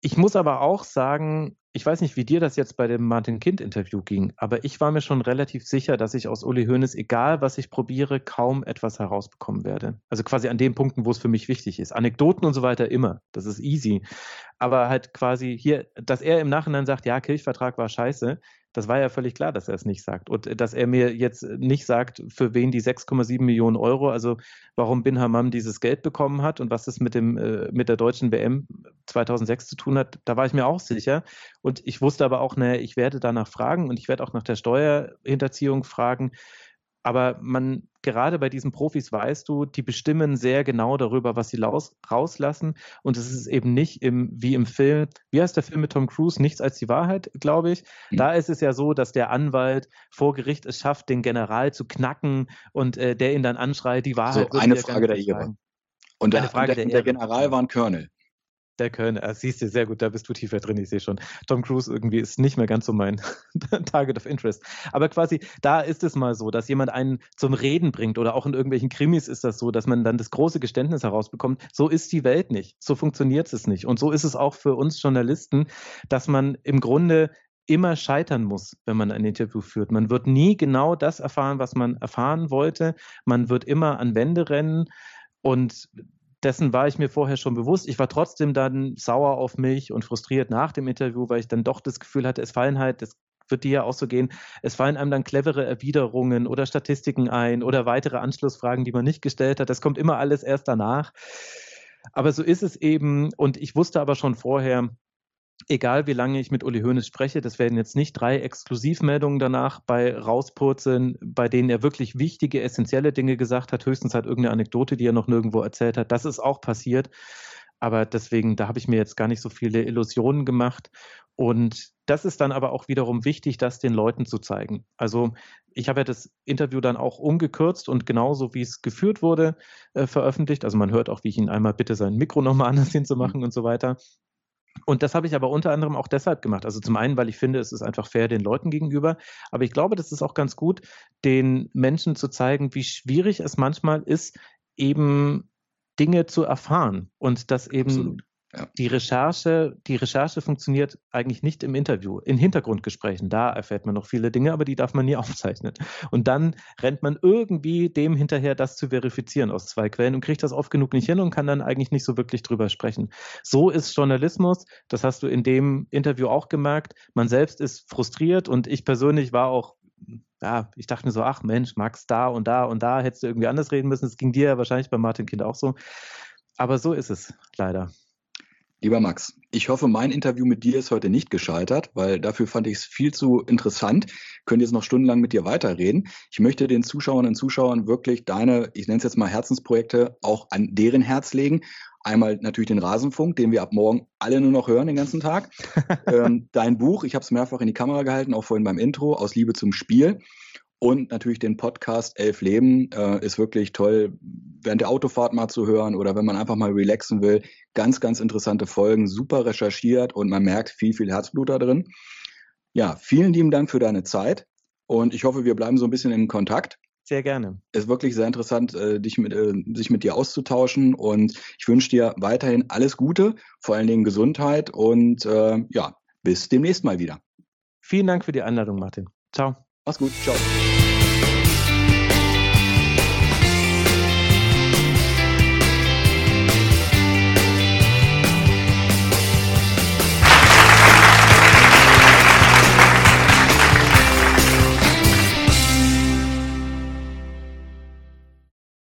Ich muss aber auch sagen, ich weiß nicht, wie dir das jetzt bei dem Martin Kind-Interview ging, aber ich war mir schon relativ sicher, dass ich aus Uli Hoeneß, egal was ich probiere, kaum etwas herausbekommen werde. Also quasi an den Punkten, wo es für mich wichtig ist. Anekdoten und so weiter immer. Das ist easy. Aber halt quasi hier, dass er im Nachhinein sagt, ja, Kirchvertrag war scheiße, Das war ja völlig klar, dass er es nicht sagt. Und dass er mir jetzt nicht sagt, für wen die 6,7 Millionen Euro, also warum Bin Hammam dieses Geld bekommen hat und was es mit, dem, äh, mit der deutschen WM 2006 zu tun hat, da war ich mir auch sicher. Und ich wusste aber auch, naja, ich werde danach fragen und ich werde auch nach der Steuerhinterziehung fragen. Aber man, gerade bei diesen Profis weißt du, die bestimmen sehr genau darüber, was sie raus, rauslassen. Und es ist eben nicht im, wie im Film, wie heißt der Film mit Tom Cruise? Nichts als die Wahrheit, glaube ich. Mhm. Da ist es ja so, dass der Anwalt vor Gericht es schafft, den General zu knacken und äh, der ihn dann anschreit, die Wahrheit. So, eine Frage der Ehre. Und, der, Frage der, der, der General war ein Colonel. Der Kölner, ah, siehst du, sehr gut, da bist du tiefer drin, ich sehe schon. Tom Cruise irgendwie ist nicht mehr ganz so mein Target of Interest. Aber quasi, da ist es mal so, dass jemand einen zum Reden bringt oder auch in irgendwelchen Krimis ist das so, dass man dann das große Geständnis herausbekommt. So ist die Welt nicht. So funktioniert es nicht. Und so ist es auch für uns Journalisten, dass man im Grunde immer scheitern muss, wenn man ein Interview führt. Man wird nie genau das erfahren, was man erfahren wollte. Man wird immer an Wände rennen. Und dessen war ich mir vorher schon bewusst. Ich war trotzdem dann sauer auf mich und frustriert nach dem Interview, weil ich dann doch das Gefühl hatte, es fallen halt, das wird dir ja auch so gehen, es fallen einem dann clevere Erwiderungen oder Statistiken ein oder weitere Anschlussfragen, die man nicht gestellt hat. Das kommt immer alles erst danach. Aber so ist es eben. Und ich wusste aber schon vorher, egal wie lange ich mit Uli Hoeneß spreche, das werden jetzt nicht drei Exklusivmeldungen danach bei rauspurzeln, bei denen er wirklich wichtige, essentielle Dinge gesagt hat, höchstens halt irgendeine Anekdote, die er noch nirgendwo erzählt hat. Das ist auch passiert. Aber deswegen, da habe ich mir jetzt gar nicht so viele Illusionen gemacht. Und das ist dann aber auch wiederum wichtig, das den Leuten zu zeigen. Also ich habe ja das Interview dann auch umgekürzt und genauso wie es geführt wurde, äh, veröffentlicht. Also man hört auch, wie ich ihn einmal bitte sein Mikro nochmal anders hinzumachen mhm. und so weiter. Und das habe ich aber unter anderem auch deshalb gemacht. Also zum einen, weil ich finde, es ist einfach fair den Leuten gegenüber. Aber ich glaube, das ist auch ganz gut, den Menschen zu zeigen, wie schwierig es manchmal ist, eben Dinge zu erfahren und dass eben Absolut. Ja. Die Recherche, die Recherche funktioniert eigentlich nicht im Interview, in Hintergrundgesprächen. Da erfährt man noch viele Dinge, aber die darf man nie aufzeichnen. Und dann rennt man irgendwie dem hinterher, das zu verifizieren aus zwei Quellen und kriegt das oft genug nicht hin und kann dann eigentlich nicht so wirklich drüber sprechen. So ist Journalismus. Das hast du in dem Interview auch gemerkt. Man selbst ist frustriert und ich persönlich war auch ja, ich dachte mir so, ach Mensch, Max, da und da und da hättest du irgendwie anders reden müssen. Es ging dir ja wahrscheinlich bei Martin Kind auch so. Aber so ist es leider. Lieber Max, ich hoffe, mein Interview mit dir ist heute nicht gescheitert, weil dafür fand ich es viel zu interessant. Ich könnte jetzt noch stundenlang mit dir weiterreden. Ich möchte den Zuschauerinnen und Zuschauern wirklich deine, ich nenne es jetzt mal Herzensprojekte, auch an deren Herz legen. Einmal natürlich den Rasenfunk, den wir ab morgen alle nur noch hören den ganzen Tag. ähm, dein Buch, ich habe es mehrfach in die Kamera gehalten, auch vorhin beim Intro, aus Liebe zum Spiel. Und natürlich den Podcast Elf Leben äh, ist wirklich toll, während der Autofahrt mal zu hören oder wenn man einfach mal relaxen will. Ganz, ganz interessante Folgen, super recherchiert und man merkt viel, viel Herzblut da drin. Ja, vielen lieben Dank für deine Zeit und ich hoffe, wir bleiben so ein bisschen in Kontakt. Sehr gerne. Es ist wirklich sehr interessant, äh, dich mit, äh, sich mit dir auszutauschen und ich wünsche dir weiterhin alles Gute, vor allen Dingen Gesundheit und äh, ja, bis demnächst mal wieder. Vielen Dank für die Einladung, Martin. Ciao. Mach's gut. Ciao.